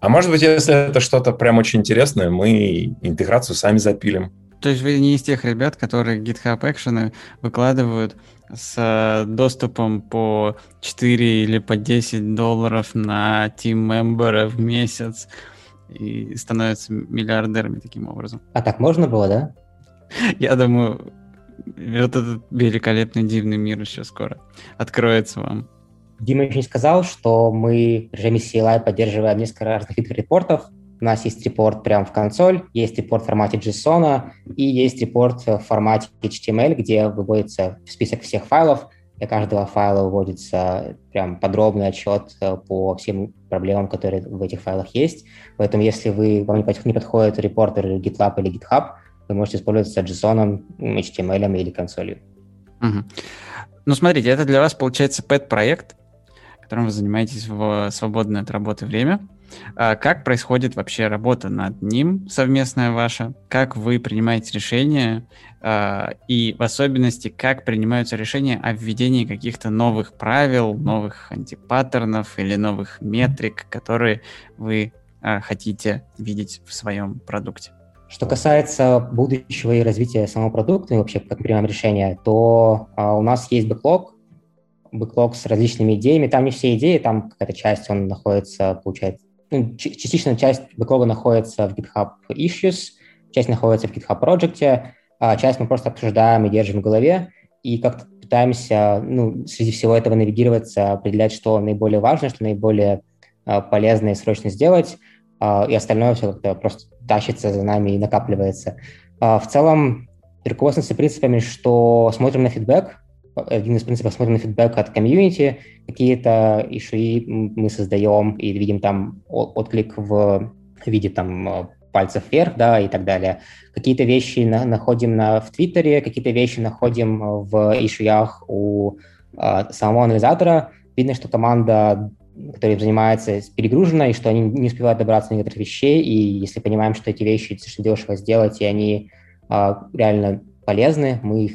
А может быть, если это что-то прям очень интересное, мы интеграцию сами запилим. То есть вы не из тех ребят, которые GitHub Action выкладывают с доступом по 4 или по 10 долларов на Member в месяц, и становятся миллиардерами таким образом. А так можно было, да? Я думаю, вот этот великолепный дивный мир еще скоро откроется вам. Дима еще не сказал, что мы в режиме CLI поддерживаем несколько разных видов репортов. У нас есть репорт прямо в консоль, есть репорт в формате JSON и есть репорт в формате HTML, где выводится список всех файлов. Для каждого файла выводится прям подробный отчет э, по всем проблемам, которые в этих файлах есть. Поэтому если вы, вам не подходит репортер GitLab или GitHub, вы можете использоваться JSON, HTML или консолью. Угу. Ну, смотрите, это для вас получается pet-проект, которым вы занимаетесь в свободное от работы время. А как происходит вообще работа над ним совместная ваша? Как вы принимаете решения? А, и в особенности, как принимаются решения о введении каких-то новых правил, новых антипаттернов или новых метрик, которые вы а, хотите видеть в своем продукте? Что касается будущего и развития самого продукта, и вообще как мы принимаем решения, то а, у нас есть бэклог, бэклог с различными идеями. Там не все идеи, там какая-то часть, он находится, получается, ну, частично часть бэклога находится в GitHub Issues, часть находится в GitHub Project, а часть мы просто обсуждаем и держим в голове, и как-то пытаемся ну, среди всего этого навигироваться, определять, что наиболее важно, что наиболее а, полезно и срочно сделать, а, и остальное все как-то просто тащится за нами и накапливается. А, в целом, руководствуемся принципами, что смотрим на фидбэк, один из принципов смотрим на фидбэк от комьюнити, какие-то ишуи мы создаем и видим там отклик в виде там пальцев вверх, да, и так далее. Какие-то вещи на, находим на, в Твиттере, какие-то вещи находим в ишуях у а, самого анализатора. Видно, что команда которые занимаются перегружена, и что они не успевают добраться до некоторых вещей, и если понимаем, что эти вещи достаточно дешево сделать, и они а, реально полезны, мы их,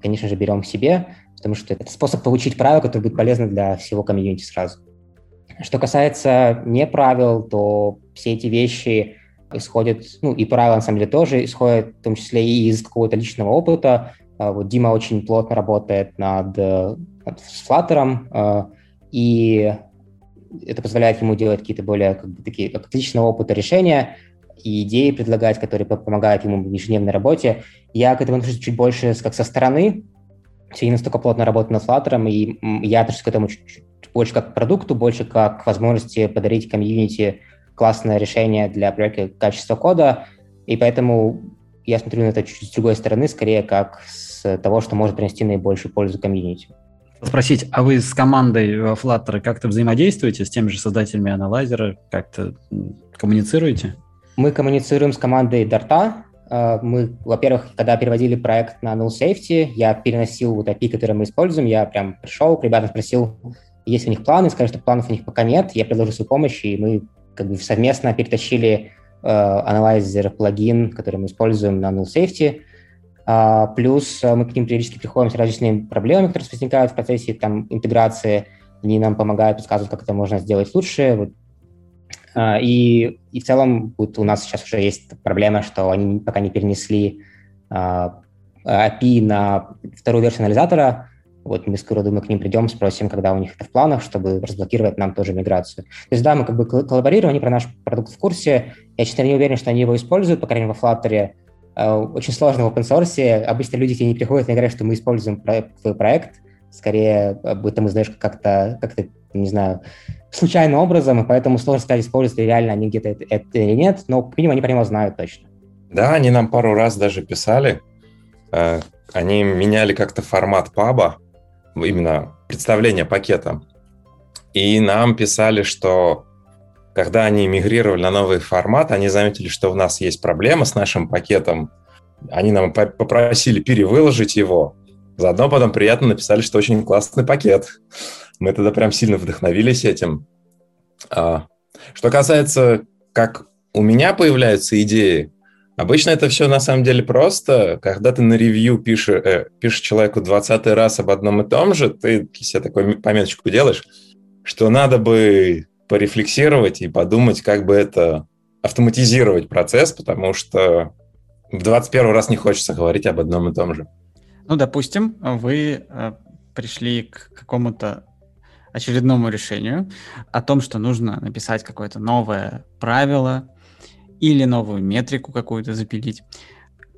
конечно же, берем себе, потому что это способ получить правила, который будет полезны для всего комьюнити сразу. Что касается не правил, то все эти вещи исходят, ну и правила на самом деле тоже исходят в том числе и из какого-то личного опыта. А, вот Дима очень плотно работает над, над Flutter, а, и это позволяет ему делать какие-то более как бы, такие как личного опыта решения и идеи предлагать, которые помогают ему в ежедневной работе. Я к этому отношусь чуть больше как со стороны. Все не настолько плотно работаю над Flutter, и я отношусь к этому чуть, чуть больше как к продукту, больше как к возможности подарить комьюнити классное решение для проверки качества кода, и поэтому я смотрю на это чуть-чуть с другой стороны, скорее как с того, что может принести наибольшую пользу комьюнити спросить, а вы с командой э, Flutter как-то взаимодействуете с теми же создателями аналайзера? Как-то коммуницируете? Мы коммуницируем с командой Dart. Э, мы, во-первых, когда переводили проект на Null Safety, я переносил вот API, который мы используем, я прям пришел к ребятам, спросил, есть у них планы, сказали, что планов у них пока нет, я предложил свою помощь, и мы как бы совместно перетащили э, аналайзер плагин, который мы используем на Null Safety, а, плюс э, мы к ним периодически приходим с различными проблемами, которые возникают в процессе там, интеграции. Они нам помогают, подсказывают, как это можно сделать лучше. Вот. А, и, и в целом вот у нас сейчас уже есть проблема, что они пока не перенесли а, API на вторую версию анализатора. Вот мы скоро, думаю, к ним придем, спросим, когда у них это в планах, чтобы разблокировать нам тоже миграцию. То есть, да, мы как бы коллаборируем, они про наш продукт в курсе. Я, честно, не уверен, что они его используют, по крайней мере, в Flutter. Э, очень сложно в open source. Обычно люди к тебе не приходят и говорят, что мы используем твой проект. Скорее, об этом узнаешь как-то, как-то, не знаю, случайным образом, и поэтому сложно сказать, используют ли реально они где-то это, это или нет, но, минимум, они него знают точно. Да, они нам пару раз даже писали. Э, они меняли как-то формат паба, именно представление пакета. И нам писали, что когда они мигрировали на новый формат, они заметили, что у нас есть проблема с нашим пакетом. Они нам попросили перевыложить его. Заодно потом приятно написали, что очень классный пакет. Мы тогда прям сильно вдохновились этим. А, что касается, как у меня появляются идеи, обычно это все на самом деле просто. Когда ты на ревью пишешь, э, пишешь человеку 20 раз об одном и том же, ты себе такую пометочку делаешь, что надо бы порефлексировать и подумать, как бы это автоматизировать процесс, потому что в 21 раз не хочется говорить об одном и том же. Ну, допустим, вы э, пришли к какому-то очередному решению о том, что нужно написать какое-то новое правило или новую метрику какую-то запилить.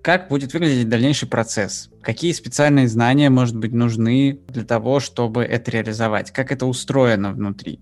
Как будет выглядеть дальнейший процесс? Какие специальные знания, может быть, нужны для того, чтобы это реализовать? Как это устроено внутри?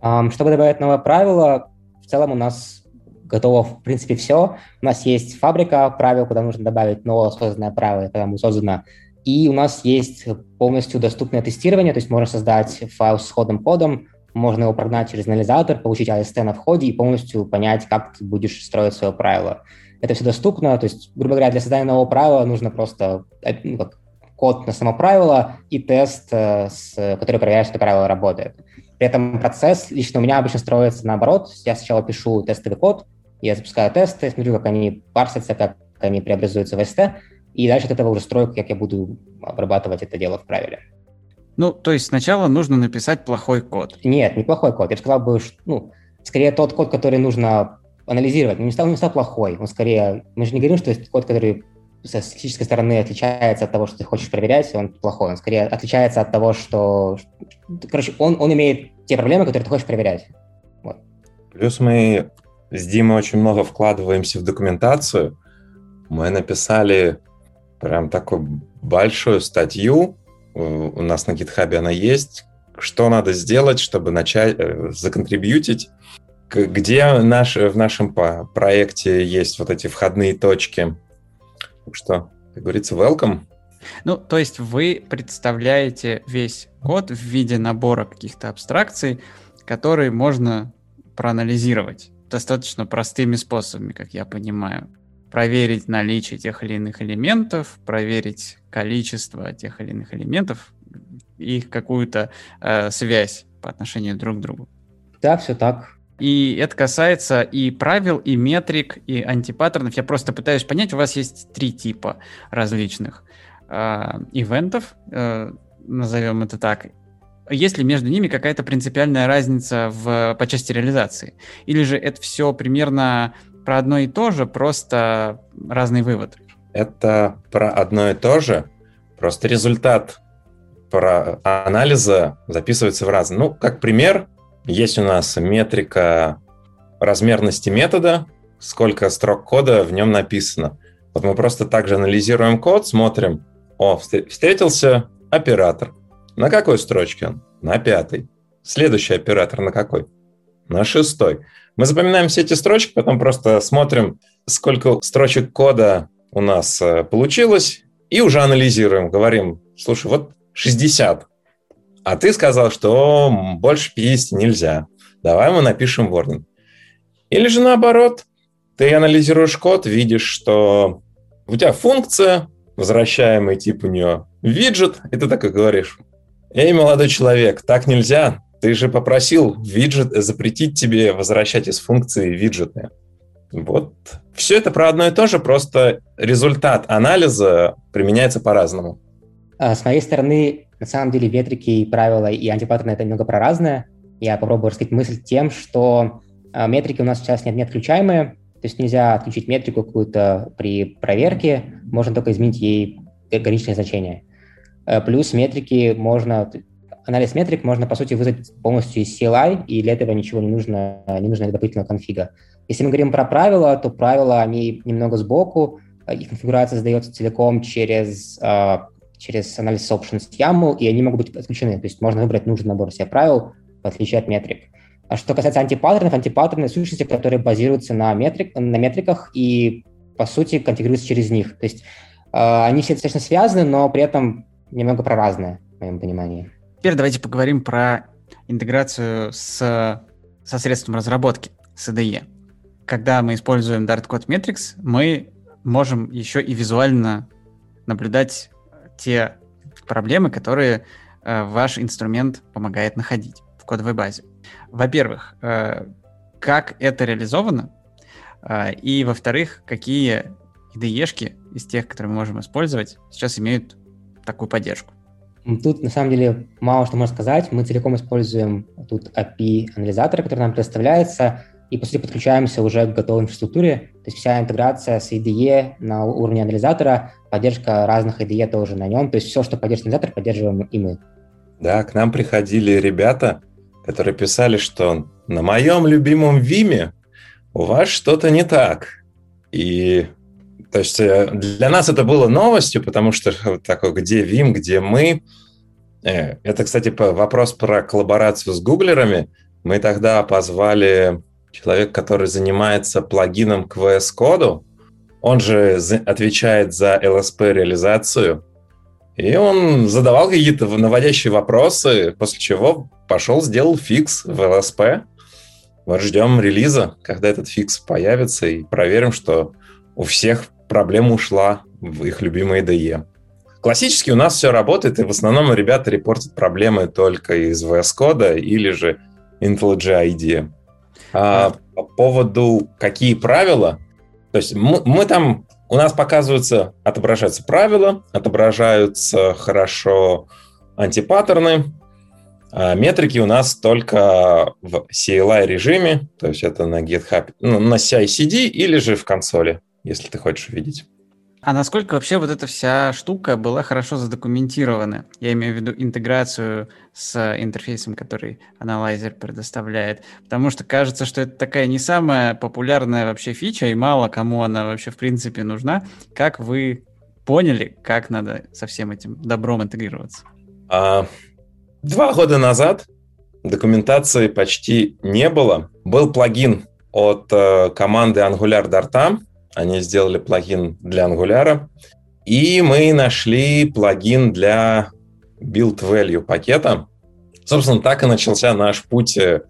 Чтобы добавить новое правило, в целом у нас готово, в принципе, все. У нас есть фабрика правил, куда нужно добавить новое созданное правило, когда будет создано. И у нас есть полностью доступное тестирование, то есть можно создать файл с исходным кодом, можно его прогнать через анализатор, получить AST на входе и полностью понять, как ты будешь строить свое правило. Это все доступно, то есть, грубо говоря, для создания нового правила нужно просто э, ну, как, код на само правило и тест, э, с, который проверяет, что правило работает. При этом процесс лично у меня обычно строится наоборот. Я сначала пишу тестовый код, я запускаю тесты, смотрю, как они парсятся, как они преобразуются в ST, и дальше от этого уже строю, как я буду обрабатывать это дело в правиле. Ну, то есть сначала нужно написать плохой код. Нет, не плохой код. Я бы сказал, бы, что, ну, скорее тот код, который нужно анализировать. Он не стал, не стал плохой. Он скорее... Мы же не говорим, что есть код, который со статистической стороны отличается от того, что ты хочешь проверять, он плохой. Он скорее отличается от того, что... Короче, он, он имеет те проблемы, которые ты хочешь проверять. Вот. Плюс мы с Димой очень много вкладываемся в документацию. Мы написали прям такую большую статью, у нас на GitHub она есть, что надо сделать, чтобы начать э, законтрибьютить, где наш, в нашем проекте есть вот эти входные точки, так что, как говорится, welcome. Ну, то есть вы представляете весь код в виде набора каких-то абстракций, которые можно проанализировать достаточно простыми способами, как я понимаю. Проверить наличие тех или иных элементов, проверить количество тех или иных элементов, их какую-то э, связь по отношению друг к другу. Да, все так. И это касается и правил, и метрик, и антипаттернов. Я просто пытаюсь понять, у вас есть три типа различных э, ивентов, э, назовем это так. Есть ли между ними какая-то принципиальная разница в, по части реализации? Или же это все примерно про одно и то же, просто разный вывод? Это про одно и то же, просто результат про анализа записывается в разные. Ну, как пример, есть у нас метрика размерности метода, сколько строк кода в нем написано. Вот мы просто также анализируем код, смотрим, о, встретился оператор. На какой строчке он? На пятой. Следующий оператор на какой? На шестой. Мы запоминаем все эти строчки, потом просто смотрим, сколько строчек кода у нас э, получилось, и уже анализируем. Говорим, слушай, вот 60. А ты сказал, что больше 50 нельзя. Давай мы напишем warning. Или же наоборот, ты анализируешь код, видишь, что у тебя функция, возвращаемый тип у нее виджет, и ты так и говоришь, эй, молодой человек, так нельзя, ты же попросил виджет запретить тебе возвращать из функции виджеты. Вот. Все это про одно и то же, просто результат анализа применяется по-разному. А с моей стороны, на самом деле метрики и правила и антипаттерны это немного про разное. Я попробую раскрыть мысль тем, что а, метрики у нас сейчас нет, не отключаемые, то есть нельзя отключить метрику какую-то при проверке, можно только изменить ей граничное значение. Э, плюс метрики можно, анализ метрик можно, по сути, вызвать полностью из CLI, и для этого ничего не нужно, не нужно дополнительного конфига. Если мы говорим про правила, то правила, они немного сбоку, их конфигурация сдается целиком через а, через анализ options YAML, и они могут быть отключены. То есть можно выбрать нужный набор себе правил, в отличие от метрик. А что касается антипаттернов, антипаттерны — сущности, которые базируются на, метрик, на метриках и, по сути, конфигурируются через них. То есть э, они все достаточно связаны, но при этом немного про разное, в моем понимании. Теперь давайте поговорим про интеграцию с, со средством разработки, с IDE. Когда мы используем Dart Code Metrics, мы можем еще и визуально наблюдать те проблемы, которые э, ваш инструмент помогает находить в кодовой базе. Во-первых, э, как это реализовано, э, и во-вторых, какие IDE-шки из тех, которые мы можем использовать, сейчас имеют такую поддержку. Тут, на самом деле, мало что можно сказать. Мы целиком используем тут API-анализатор, который нам предоставляется, и, по сути, подключаемся уже к готовой инфраструктуре. То есть вся интеграция с IDE на уровне анализатора, поддержка разных IDE тоже на нем. То есть все, что поддерживает анализатор, поддерживаем и мы. Да, к нам приходили ребята, которые писали, что на моем любимом Виме у вас что-то не так. И то есть э, для нас это было новостью, потому что такой, где Вим, где мы. Э, это, кстати, вопрос про коллаборацию с гуглерами. Мы тогда позвали человек, который занимается плагином к VS Code, он же отвечает за LSP-реализацию, и он задавал какие-то наводящие вопросы, после чего пошел, сделал фикс в LSP. Вот ждем релиза, когда этот фикс появится, и проверим, что у всех проблема ушла в их любимые IDE. Классически у нас все работает, и в основном ребята репортят проблемы только из VS Code или же IntelliJ IDEA. А, по поводу какие правила, то есть мы, мы там, у нас показываются, отображаются правила, отображаются хорошо антипаттерны, а метрики у нас только в CLI режиме, то есть это на GitHub, ну, на CI-CD или же в консоли, если ты хочешь видеть. А насколько вообще вот эта вся штука была хорошо задокументирована? Я имею в виду интеграцию с интерфейсом, который аналайзер предоставляет. Потому что кажется, что это такая не самая популярная вообще фича, и мало кому она вообще в принципе нужна. Как вы поняли, как надо со всем этим добром интегрироваться? А, два года назад документации почти не было. Был плагин от э, команды Angular Dartam, они сделали плагин для Angular. И мы нашли плагин для build value пакета. Собственно, так и начался наш путь э,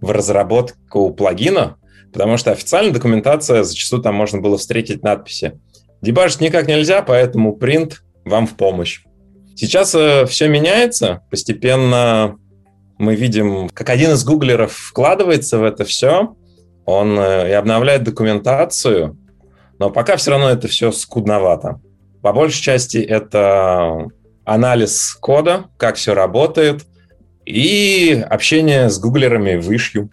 в разработку плагина, потому что официальная документация, зачастую там можно было встретить надписи. Дебажить никак нельзя, поэтому print вам в помощь. Сейчас э, все меняется, постепенно мы видим, как один из гуглеров вкладывается в это все, он э, и обновляет документацию, но пока все равно это все скудновато. По большей части это анализ кода, как все работает, и общение с гуглерами вышью.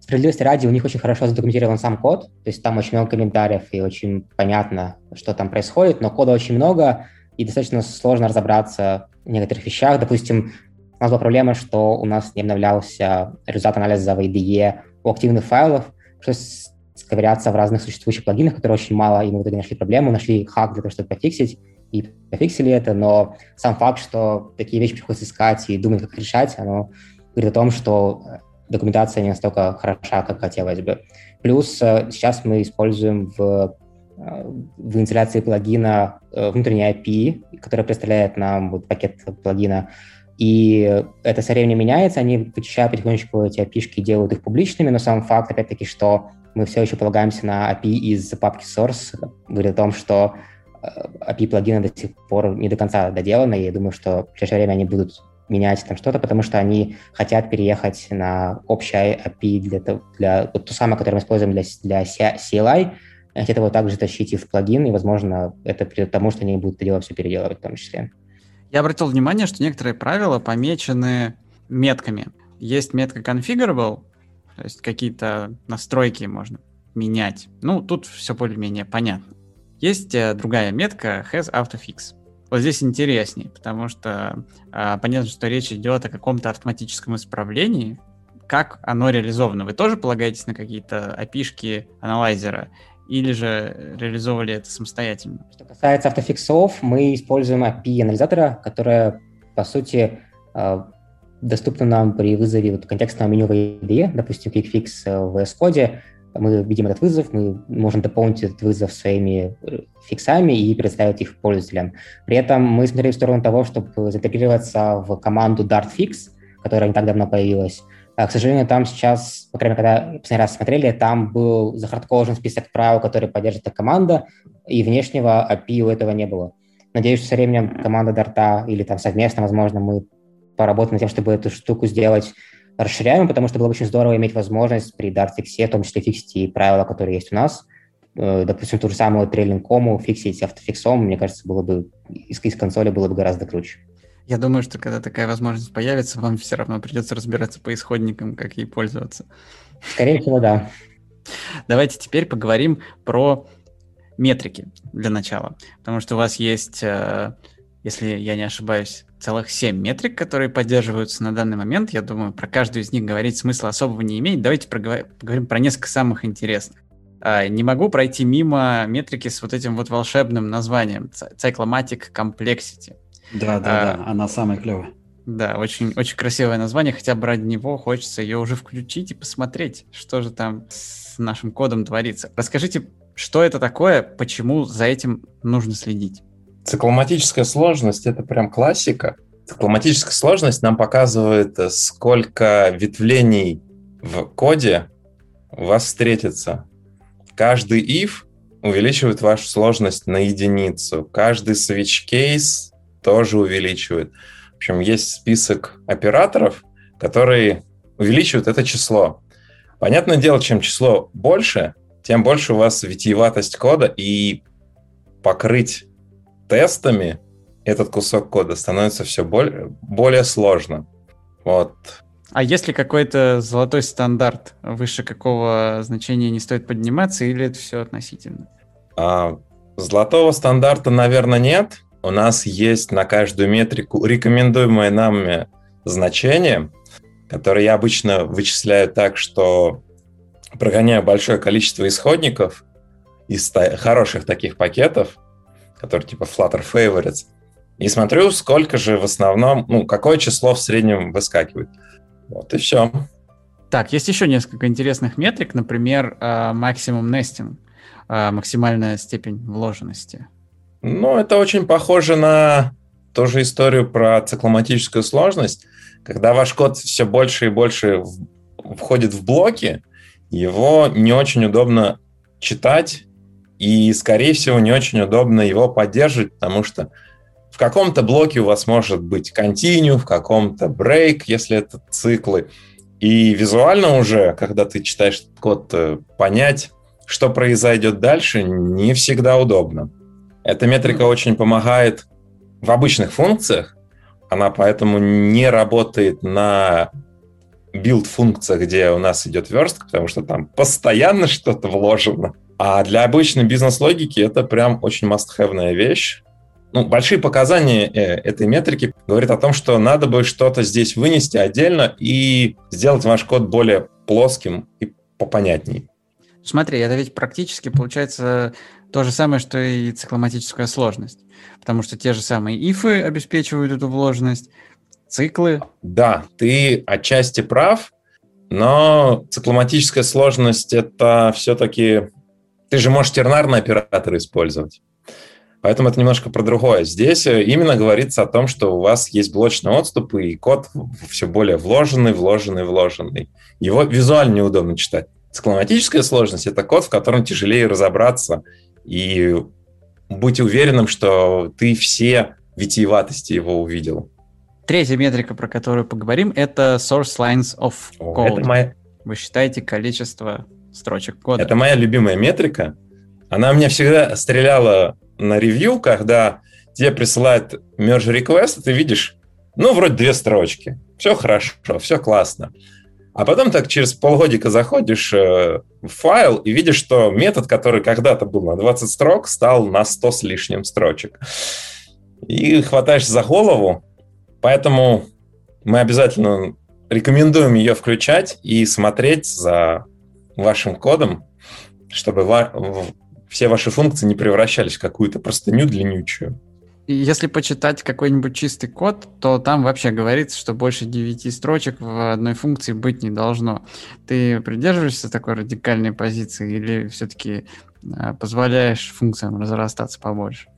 Справедливости ради, у них очень хорошо задокументирован сам код, то есть там очень много комментариев и очень понятно, что там происходит, но кода очень много, и достаточно сложно разобраться в некоторых вещах. Допустим, у нас была проблема, что у нас не обновлялся результат анализа в IDE у активных файлов, что ковыряться в разных существующих плагинах, которые очень мало, и мы в итоге нашли проблему, нашли хак для того, чтобы пофиксить, и пофиксили это, но сам факт, что такие вещи приходится искать и думать, как решать, оно говорит о том, что документация не настолько хороша, как хотелось бы. Плюс э, сейчас мы используем в, э, в инсталляции плагина э, внутренний API, который представляет нам вот пакет плагина, и это со временем меняется, они вычищают потихонечку эти API делают их публичными, но сам факт, опять-таки, что мы все еще полагаемся на API из папки source, говорит о том, что э, API плагина до сих пор не до конца доделаны, и я думаю, что в ближайшее время они будут менять там что-то, потому что они хотят переехать на общее API для, для вот ту самую, которую мы используем для, для CLI, хотят его также тащить и в плагин, и, возможно, это придет к тому, что они будут это дело все переделывать в том числе. Я обратил внимание, что некоторые правила помечены метками. Есть метка configurable, то есть какие-то настройки можно менять. Ну, тут все более-менее понятно. Есть э, другая метка has autofix. Вот здесь интереснее, потому что э, понятно, что речь идет о каком-то автоматическом исправлении. Как оно реализовано? Вы тоже полагаетесь на какие-то опишки аналайзера? Или же реализовывали это самостоятельно? Что касается автофиксов, мы используем API анализатора, которая, по сути, э, доступно нам при вызове вот контекстного меню в IDE, допустим, QuickFix в VS Code. Мы видим этот вызов, мы можем дополнить этот вызов своими э, фиксами и представить их пользователям. При этом мы смотрели в сторону того, чтобы заинтегрироваться в команду DartFix, которая не так давно появилась. А, к сожалению, там сейчас, по крайней мере, когда последний раз смотрели, там был захардколожен список правил, которые поддержит эта команда, и внешнего API у этого не было. Надеюсь, что со временем команда Дарта или там совместно, возможно, мы поработать над тем, чтобы эту штуку сделать расширяемой, потому что было бы очень здорово иметь возможность при Dart-фиксе, в том числе фиксить и правила, которые есть у нас. Э, допустим, ту же самую трейлинг кому фиксить автофиксом, мне кажется, было бы из, из консоли было бы гораздо круче. Я думаю, что когда такая возможность появится, вам все равно придется разбираться по исходникам, как ей пользоваться. Скорее всего, да. Давайте теперь поговорим про метрики для начала, потому что у вас есть, э, если я не ошибаюсь, целых 7 метрик, которые поддерживаются на данный момент. Я думаю, про каждую из них говорить смысла особого не имеет. Давайте поговорим про несколько самых интересных. А, не могу пройти мимо метрики с вот этим вот волшебным названием Cyclomatic Complexity. Да, да, а, да, она самая клевая. Да, очень, очень красивое название, хотя бы ради него хочется ее уже включить и посмотреть, что же там с нашим кодом творится. Расскажите, что это такое, почему за этим нужно следить? Цикломатическая сложность – это прям классика. Цикломатическая сложность нам показывает, сколько ветвлений в коде у вас встретится. Каждый if увеличивает вашу сложность на единицу. Каждый switch case тоже увеличивает. В общем, есть список операторов, которые увеличивают это число. Понятное дело, чем число больше, тем больше у вас витиеватость кода, и покрыть тестами этот кусок кода становится все более, более сложно. Вот. А есть ли какой-то золотой стандарт, выше какого значения не стоит подниматься, или это все относительно? А, золотого стандарта, наверное, нет. У нас есть на каждую метрику рекомендуемое нами значение, которое я обычно вычисляю так, что прогоняю большое количество исходников из хороших таких пакетов, которые типа Flutter Favorites, и смотрю, сколько же в основном, ну, какое число в среднем выскакивает. Вот и все. Так, есть еще несколько интересных метрик, например, максимум нестинг, максимальная степень вложенности. Ну, это очень похоже на ту же историю про цикломатическую сложность. Когда ваш код все больше и больше входит в блоки, его не очень удобно читать, и, скорее всего, не очень удобно его поддерживать, потому что в каком-то блоке у вас может быть continue, в каком-то break, если это циклы. И визуально уже, когда ты читаешь код, э, понять, что произойдет дальше, не всегда удобно. Эта метрика очень помогает в обычных функциях. Она поэтому не работает на билд-функциях, где у нас идет верстка, потому что там постоянно что-то вложено. А для обычной бизнес-логики это прям очень must-have вещь. Ну, большие показания э, этой метрики говорят о том, что надо бы что-то здесь вынести отдельно и сделать ваш код более плоским и попонятней. Смотри, это ведь практически получается то же самое, что и цикломатическая сложность. Потому что те же самые ифы обеспечивают эту вложенность, циклы. Да, ты отчасти прав, но цикломатическая сложность это все-таки... Ты же можешь тернарный оператор использовать. Поэтому это немножко про другое. Здесь э, именно говорится о том, что у вас есть блочный отступ, и код все более вложенный, вложенный, вложенный. Его визуально неудобно читать. Цикломатическая сложность – это код, в котором тяжелее разобраться и быть уверенным, что ты все витиеватости его увидел. Третья метрика, про которую поговорим, это source lines of code. О, это моя... Вы считаете количество строчек кода. Это моя любимая метрика. Она мне всегда стреляла на ревью, когда тебе присылают merge request, ты видишь, ну, вроде две строчки. Все хорошо, все классно. А потом так через полгодика заходишь э, в файл и видишь, что метод, который когда-то был на 20 строк, стал на 100 с лишним строчек. И хватаешься за голову. Поэтому мы обязательно рекомендуем ее включать и смотреть за вашим кодом, чтобы все ваши функции не превращались в какую-то простыню длиннючую. Если почитать какой-нибудь чистый код, то там вообще говорится, что больше 9 строчек в одной функции быть не должно. Ты придерживаешься такой радикальной позиции или все-таки а, позволяешь функциям разрастаться побольше?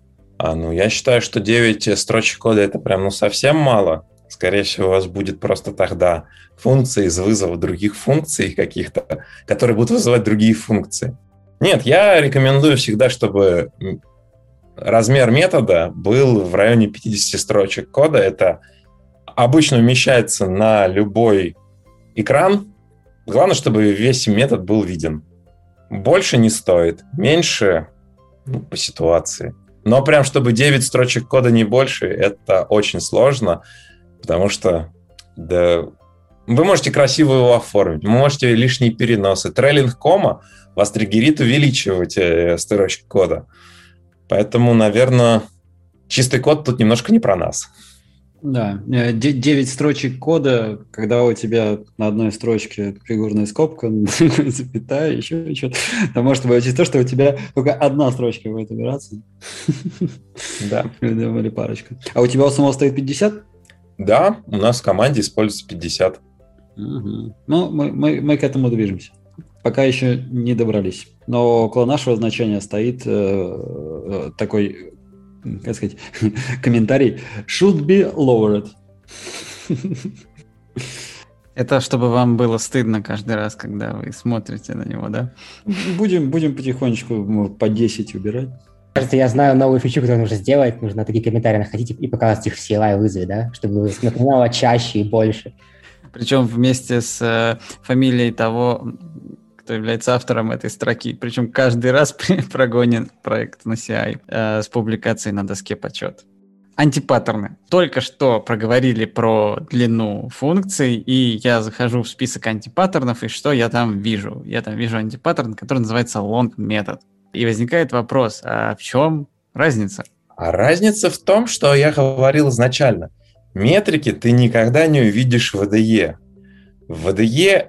А, ну, я считаю, что 9 строчек кода это прям ну совсем мало. Скорее всего, у вас будет просто тогда функции из вызова других функций каких-то, которые будут вызывать другие функции. Нет, я рекомендую всегда, чтобы размер метода был в районе 50 строчек кода. Это обычно умещается на любой экран. Главное, чтобы весь метод был виден. Больше не стоит, меньше ну, по ситуации. Но прям чтобы 9 строчек кода не больше, это очень сложно, потому что да, вы можете красиво его оформить, вы можете лишние переносы. Трейлинг кома вас триггерит увеличивать э, строчки кода. Поэтому, наверное, чистый код тут немножко не про нас. Да, 9 э, строчек кода, когда у тебя на одной строчке фигурная скобка, запятая, еще что-то, то может быть то, что у тебя только одна строчка будет убираться. Да. Или парочка. А у тебя у самого стоит 50? Да, у нас в команде используется 50. Угу. Ну, мы, мы, мы к этому движемся. Пока еще не добрались. Но около нашего значения стоит э, э такой, как сказать, комментарий should be lowered. Это чтобы вам было стыдно каждый раз, когда вы смотрите на него, да? Будем, будем потихонечку по 10 убирать. Кажется, я знаю новую фичу, которую нужно сделать. Нужно такие комментарии находить и показывать их в CLI вызове, да? Чтобы напоминало чаще и больше. Причем вместе с э, фамилией того, кто является автором этой строки. Причем каждый раз прогонен проект на CI э, с публикацией на доске почет. Антипаттерны. Только что проговорили про длину функций, и я захожу в список антипаттернов, и что я там вижу? Я там вижу антипаттерн, который называется long метод. И возникает вопрос, а в чем разница? А разница в том, что я говорил изначально. Метрики ты никогда не увидишь в VDE. В VDE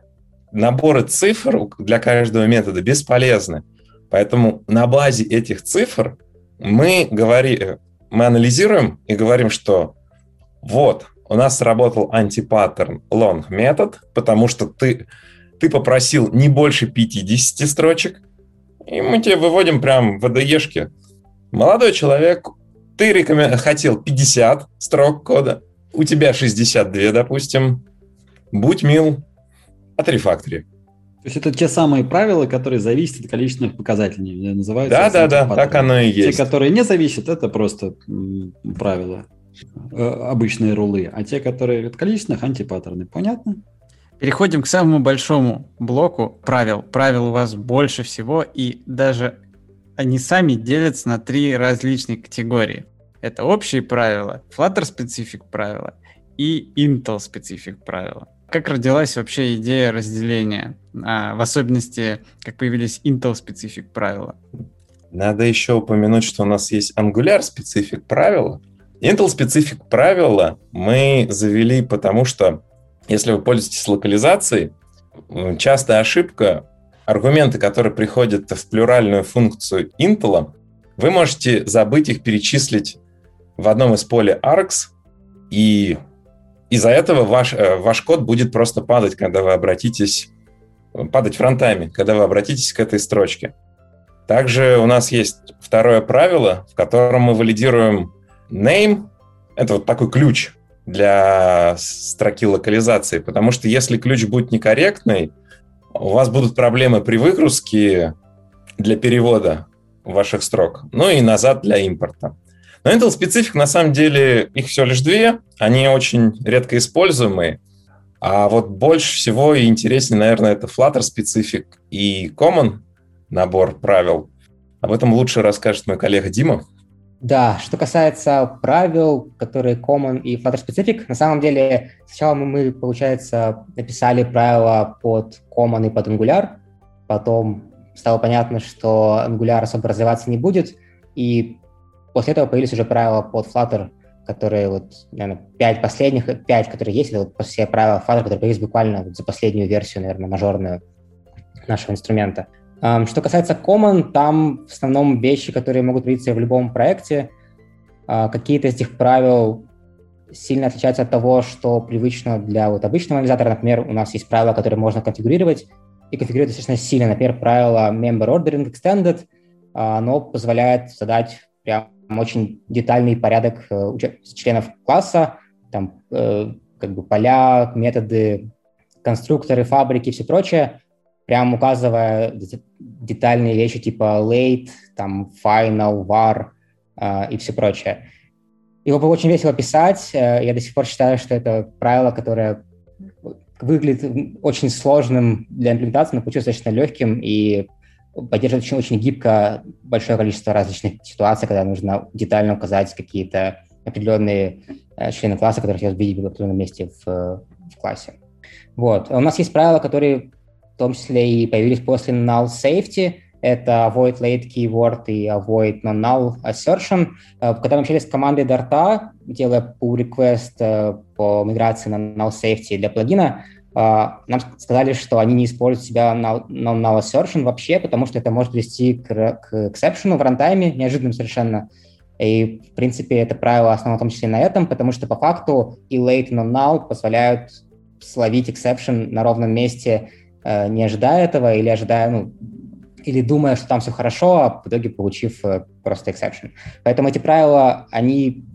наборы цифр для каждого метода бесполезны. Поэтому на базе этих цифр мы говорим, мы анализируем и говорим, что вот, у нас сработал антипаттерн long метод, потому что ты, ты попросил не больше 50 строчек, и мы тебе выводим прям в ADE-шке. Молодой человек, ты рекомен... хотел 50 строк кода, у тебя 62, допустим. Будь мил, от рефактори. То есть это те самые правила, которые зависят от количественных показателей, называются. Да, да, да, так оно и есть. Те, которые не зависят, это просто правила, э, обычные рулы, а те, которые от количественных, антипаттерны. Понятно? Переходим к самому большому блоку правил. Правил у вас больше всего, и даже они сами делятся на три различные категории. Это общие правила, Flutter-специфик правила и Intel-специфик правила. Как родилась вообще идея разделения, а, в особенности, как появились Intel-специфик правила? Надо еще упомянуть, что у нас есть Angular-специфик правила. Intel-специфик правила мы завели, потому что если вы пользуетесь локализацией, частая ошибка, аргументы, которые приходят в плюральную функцию Intel, вы можете забыть их перечислить в одном из полей args, и из-за этого ваш, э, ваш код будет просто падать, когда вы обратитесь, падать фронтами, когда вы обратитесь к этой строчке. Также у нас есть второе правило, в котором мы валидируем name, это вот такой ключ, для строки локализации, потому что если ключ будет некорректный, у вас будут проблемы при выгрузке для перевода ваших строк, ну и назад для импорта. Но Intel специфик, на самом деле, их всего лишь две, они очень редко используемые, а вот больше всего и интереснее, наверное, это Flutter специфик и Common набор правил. Об этом лучше расскажет мой коллега Дима. Да, что касается правил, которые common и Flutter specific, на самом деле сначала мы, получается, написали правила под common и под Angular, потом стало понятно, что Angular особо развиваться не будет, и после этого появились уже правила под Flutter, которые вот, наверное, пять последних, пять, которые есть, это вот все правила Flutter, которые появились буквально вот за последнюю версию, наверное, мажорную нашего инструмента. Что касается Common, там в основном вещи, которые могут появиться в любом проекте. А, какие-то из этих правил сильно отличаются от того, что привычно для вот обычного анализатора. Например, у нас есть правила, которые можно конфигурировать, и конфигурировать достаточно сильно. Например, правило Member Ordering Extended, а, оно позволяет задать прям очень детальный порядок э, членов класса, там э, как бы поля, методы, конструкторы, фабрики все прочее, прям указывая детальные вещи типа late, там final, var э, и все прочее. Его было очень весело писать. Я до сих пор считаю, что это правило, которое выглядит очень сложным для имплементации, но получилось достаточно легким и поддерживает очень, очень гибко большое количество различных ситуаций, когда нужно детально указать какие-то определенные э, члены класса, которых я видеть в определенном месте в, в классе. Вот. У нас есть правила, которые в том числе и появились после null safety, это avoid late keyword и avoid non-null assertion. Э, когда мы общались с командой Dart, делая pull request э, по миграции на null safety для плагина, нам сказали, что они не используют себя non-null assertion вообще, потому что это может привести к, к exception в рантайме, неожиданным совершенно. И, в принципе, это правило основано в том числе на этом, потому что по факту и late and now позволяют словить exception на ровном месте, э, не ожидая этого или ожидая, ну, или думая, что там все хорошо, а в итоге получив э, просто exception. Поэтому эти правила, они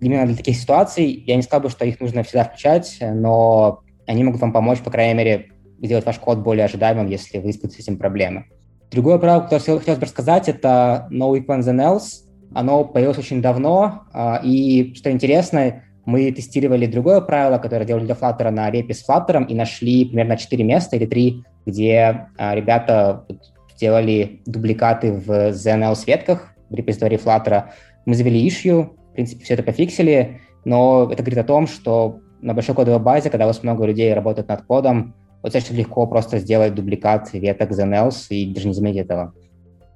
именно для таких ситуаций, я не сказал бы, что их нужно всегда включать, но они могут вам помочь, по крайней мере, сделать ваш код более ожидаемым, если вы испытываете с этим проблемы. Другое правило, которое хотелось бы рассказать, это no equals than else. Оно появилось очень давно, а, и, что интересно, мы тестировали другое правило, которое делали для Flutter на репе с Flutter, и нашли примерно 4 места или 3, где а, ребята сделали дубликаты в ZNL светках в репозитории Flutter. Мы завели issue, в принципе, все это пофиксили, но это говорит о том, что на большой кодовой базе, когда у вас много людей работают над кодом, достаточно легко просто сделать дубликат веток ZNLs и даже не заметить этого.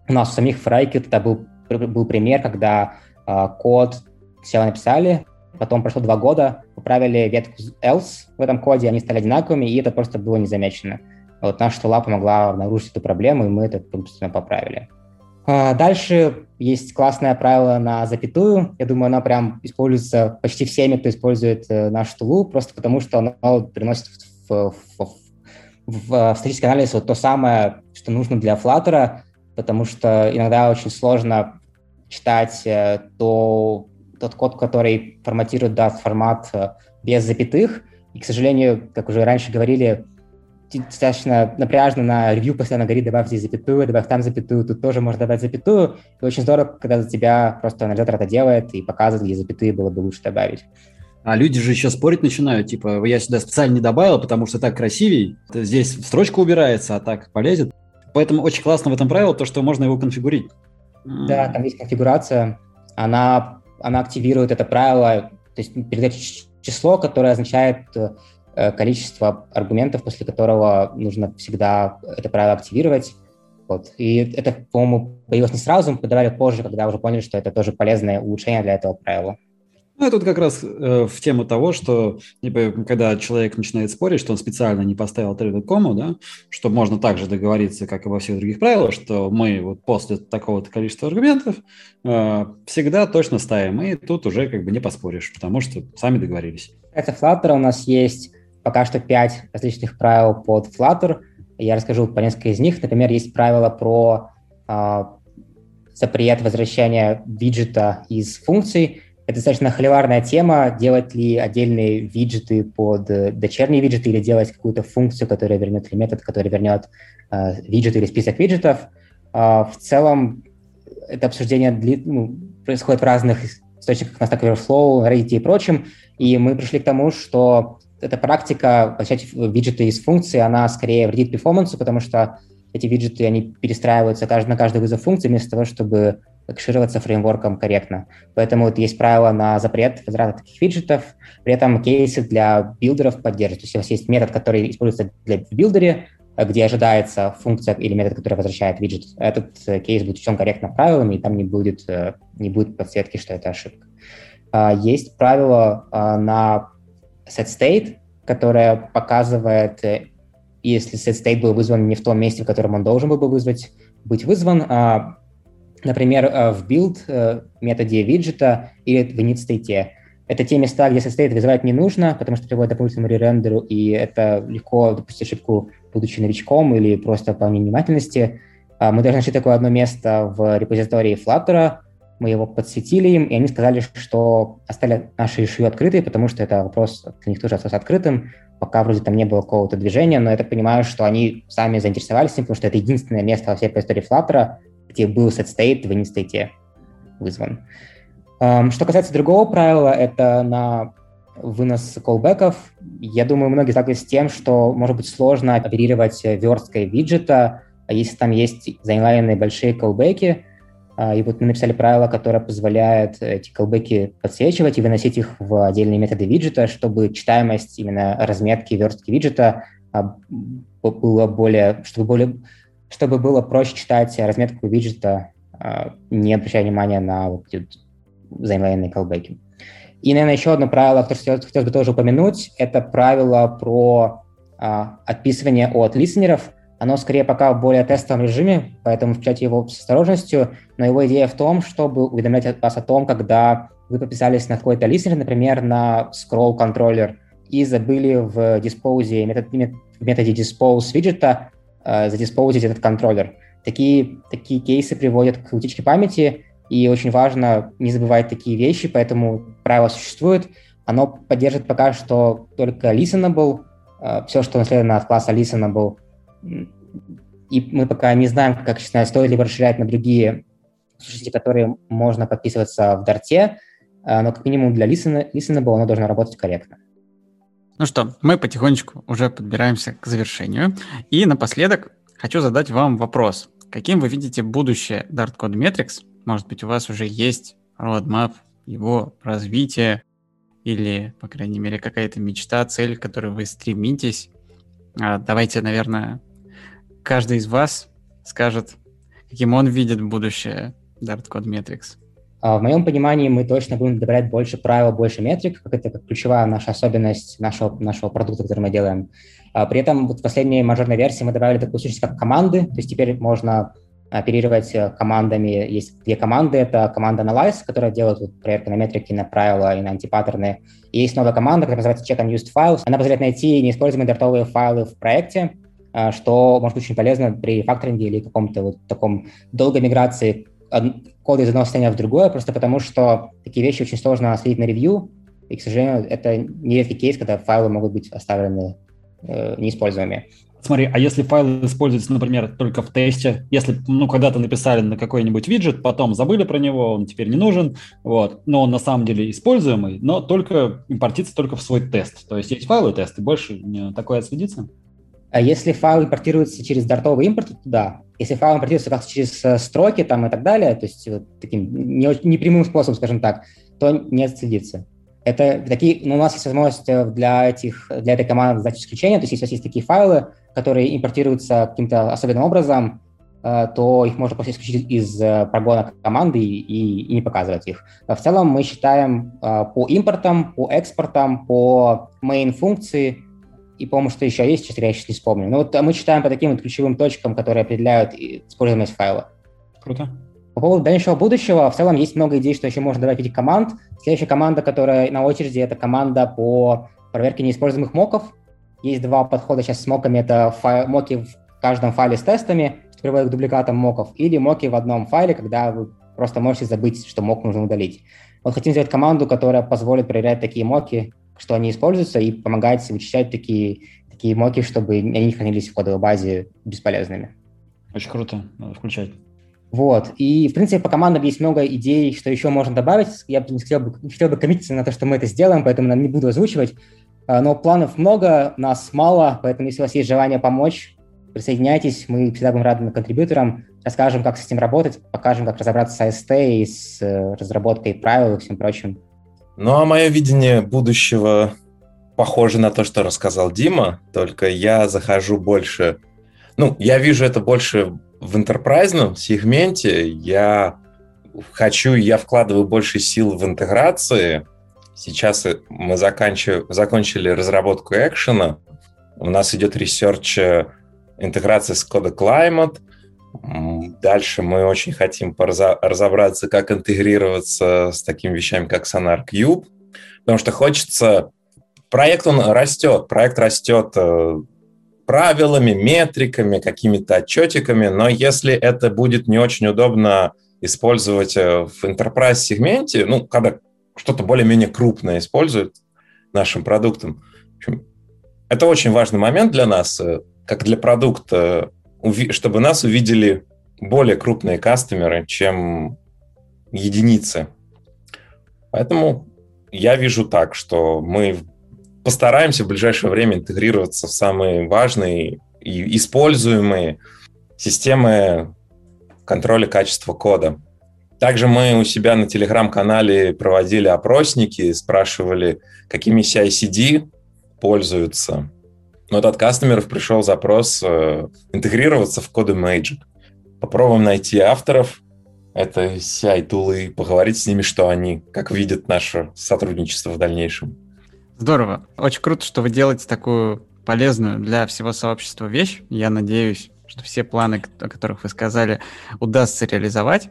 У нас у самих в это был, был пример, когда э, код сначала написали, потом прошло два года, поправили ветку else в этом коде, они стали одинаковыми, и это просто было незамечено. Вот наша тула помогла обнаружить эту проблему, и мы это, собственно, поправили. А дальше есть классное правило на запятую. Я думаю, оно прям используется почти всеми, кто использует э, нашу тулу, просто потому что оно приносит в, в, в, в статический анализ вот то самое, что нужно для Flutter, потому что иногда очень сложно читать э, то, тот код, который форматирует даст формат э, без запятых. И, к сожалению, как уже раньше говорили, достаточно напряжно на ревью постоянно говорит, добавь здесь запятую, добавь там запятую, тут тоже можно добавить запятую. И очень здорово, когда за тебя просто анализатор это делает и показывает, где запятые было бы лучше добавить. А люди же еще спорить начинают, типа, я сюда специально не добавил, потому что так красивей. Здесь строчка убирается, а так полезет. Поэтому очень классно в этом правило то, что можно его конфигурить. Да, там есть конфигурация. Она, она активирует это правило, то есть передает число, которое означает э, количество аргументов, после которого нужно всегда это правило активировать. Вот. И это, по-моему, появилось не сразу, мы подавали позже, когда уже поняли, что это тоже полезное улучшение для этого правила. Ну, это вот как раз э, в тему того, что типа, когда человек начинает спорить, что он специально не поставил трейд кому, да, что можно также договориться, как и во всех других правилах, что мы вот после такого-то количества аргументов э, всегда точно ставим, и тут уже как бы не поспоришь, потому что сами договорились. Это Flutter у нас есть пока что пять различных правил под Flutter. Я расскажу по несколько из них. Например, есть правило про э, запрет возвращения виджета из функций, это достаточно холиварная тема, делать ли отдельные виджеты под э, дочерние виджеты или делать какую-то функцию, которая вернет, или метод, который вернет э, виджет или список виджетов. Э, в целом это обсуждение дли, ну, происходит в разных источниках на Stack Overflow, Reddit и прочем, и мы пришли к тому, что эта практика возвращать виджеты из функции, она скорее вредит перформансу, потому что эти виджеты, они перестраиваются на каждый вызов функции вместо того, чтобы кэшироваться фреймворком корректно. Поэтому вот есть правило на запрет возврата таких виджетов, при этом кейсы для билдеров поддерживают. То есть у вас есть метод, который используется для в билдере, где ожидается функция или метод, который возвращает виджет. Этот э, кейс будет учтен корректно правилами, и там не будет, э, не будет подсветки, что это ошибка. А, есть правило а, на setState, которое показывает, э, если setState был вызван не в том месте, в котором он должен был бы вызвать, быть вызван, а, Например, э, в build э, методе виджета или в init state. Это те места, где state вызывать не нужно, потому что приводит к дополнительному ререндеру, и это легко допустить ошибку, будучи новичком или просто по невнимательности. А, мы даже нашли такое одно место в репозитории Flutter, мы его подсветили им, и они сказали, что оставили наши ишью открытые, потому что это вопрос для них тоже остался открытым, пока вроде там не было какого-то движения, но я так понимаю, что они сами заинтересовались им, потому что это единственное место во всей репозитории Flutter, где был set state в init вызван. Что касается другого правила, это на вынос колбеков. Я думаю, многие сталкиваются с тем, что может быть сложно оперировать версткой виджета, а если там есть заинлайненные большие колбеки. А, и вот мы написали правило, которое позволяет эти колбеки подсвечивать и выносить их в отдельные методы виджета, чтобы читаемость именно разметки верстки виджета а, было более, чтобы более чтобы было проще читать разметку виджета, а, не обращая внимания на вот эти взаимовоенные колбеки. И, наверное, еще одно правило, которое хотелось, бы тоже упомянуть, это правило про отписывание от листенеров. Оно скорее пока в более тестовом режиме, поэтому включайте его с осторожностью, но его идея в том, чтобы уведомлять вас о том, когда вы подписались на какой-то листинг, например, на scroll контроллер, и забыли в диспозе, метод, в методе dispose виджета э, задиспоузить этот контроллер. Такие, такие кейсы приводят к утечке памяти, и очень важно не забывать такие вещи, поэтому правило существует. Оно поддержит пока что только listenable, э, все, что наследовано от класса listenable. И мы пока не знаем, как стоит ли расширять на другие сущности, которые можно подписываться в Дарте, э, но как минимум для listenable оно должно работать корректно. Ну что, мы потихонечку уже подбираемся к завершению. И напоследок хочу задать вам вопрос. Каким вы видите будущее Dart Code Metrics? Может быть, у вас уже есть roadmap, его развитие или, по крайней мере, какая-то мечта, цель, к которой вы стремитесь. А, давайте, наверное, каждый из вас скажет, каким он видит будущее Dart Code Metrics. В моем понимании мы точно будем добавлять больше правил, больше метрик, как это как ключевая наша особенность нашего, нашего продукта, который мы делаем. А, при этом вот в последней мажорной версии мы добавили такую сущность, как команды, то есть теперь можно оперировать э, командами. Есть две команды. Это команда Analyze, которая делает вот, проверку на метрики, на правила и на антипаттерны. И есть новая команда, которая называется Check Unused Files. Она позволяет найти неиспользуемые дартовые файлы в проекте, что может быть очень полезно при факторинге или каком-то вот таком долгой миграции код из одного состояния в другое, просто потому что такие вещи очень сложно следить на ревью, и, к сожалению, это нередкий кейс, когда файлы могут быть оставлены э, неиспользуемыми. Смотри, а если файл используется, например, только в тесте, если, ну, когда-то написали на какой-нибудь виджет, потом забыли про него, он теперь не нужен, вот, но он на самом деле используемый, но только импортится только в свой тест. То есть есть файлы тесты, больше такое отследится? А если файл импортируется через дартовый импорт, то да. Если файл импортируется как через э, строки там и так далее, то есть вот таким непрямым способом, скажем так, то не отследится. Это такие, ну, у нас есть возможность э, для, этих, для этой команды сдать исключения, то есть если у вас есть такие файлы, которые импортируются каким-то особенным образом, э, то их можно просто исключить из прогона команды и, и, и не показывать их. В целом мы считаем по импортам, по экспортам, по main функции – и, по-моему, что еще есть, честно я сейчас не вспомню. Но вот мы читаем по таким вот ключевым точкам, которые определяют используемость файла. Круто. По поводу дальнейшего будущего, в целом есть много идей, что еще можно добавить команд. Следующая команда, которая на очереди, это команда по проверке неиспользуемых моков. Есть два подхода сейчас с моками. Это файл, моки в каждом файле с тестами, что приводит к дубликатам моков, или моки в одном файле, когда вы просто можете забыть, что мок нужно удалить. Вот хотим сделать команду, которая позволит проверять такие моки что они используются, и помогает вычислять такие, такие моки, чтобы они не хранились в кодовой базе бесполезными. Очень круто, надо включать. Вот. И, в принципе, по командам есть много идей, что еще можно добавить. Я бы не хотел бы, хотел бы коммититься на то, что мы это сделаем, поэтому не буду озвучивать. А, но планов много, нас мало, поэтому если у вас есть желание помочь, присоединяйтесь, мы всегда будем рады контрибьюторам, расскажем, как с этим работать, покажем, как разобраться с AST и с э, разработкой правил и всем прочим. Ну, а мое видение будущего похоже на то, что рассказал Дима, только я захожу больше... Ну, я вижу это больше в enterprise-ном сегменте. Я хочу, я вкладываю больше сил в интеграции. Сейчас мы заканчив... закончили разработку action-а. У нас идет research э, интеграции с Code Climate. Дальше мы очень хотим разобраться, как интегрироваться с такими вещами, как SonarQube, потому что хочется... Проект, он растет, проект растет э, правилами, метриками, какими-то отчетиками, но если это будет не очень удобно использовать э, в enterprise сегменте, ну, когда что-то более-менее крупное используют нашим продуктом, это очень важный момент для нас, э, как для продукта, чтобы нас увидели более крупные кастомеры, чем единицы. Поэтому я вижу так, что мы постараемся в ближайшее время интегрироваться в самые важные и используемые системы контроля качества кода. Также мы у себя на телеграм-канале проводили опросники, спрашивали, какими CI-CD пользуются. Но вот от кастомеров пришел запрос э, интегрироваться в коды Magic. Попробуем найти авторов этой CI-тулы, поговорить с ними, что они, как видят наше сотрудничество в дальнейшем. Здорово. Очень круто, что вы делаете такую полезную для всего сообщества вещь. Я надеюсь, что все планы, о которых вы сказали, удастся реализовать.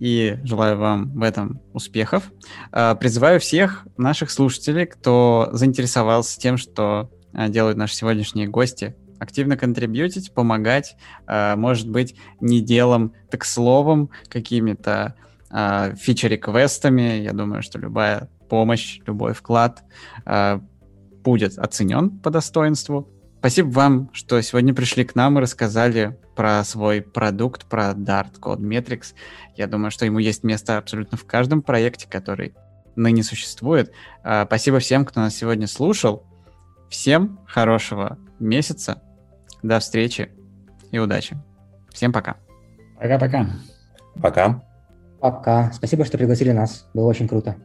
И желаю вам в этом успехов. А, призываю всех наших слушателей, кто заинтересовался тем, что делают наши сегодняшние гости, активно контрибьютить, помогать, а, может быть, не делом, так словом, какими-то фичер-реквестами. Я думаю, что любая помощь, любой вклад будет оценен по достоинству. Спасибо вам, что сегодня пришли к нам и рассказали про свой продукт, про Dart Code Metrics. Я думаю, что ему есть место абсолютно в каждом проекте, который ныне существует. А, спасибо всем, кто нас сегодня слушал. Всем хорошего месяца. До встречи и удачи. Всем пока. Пока-пока. Пока. Пока. Спасибо, что пригласили нас. Было очень круто.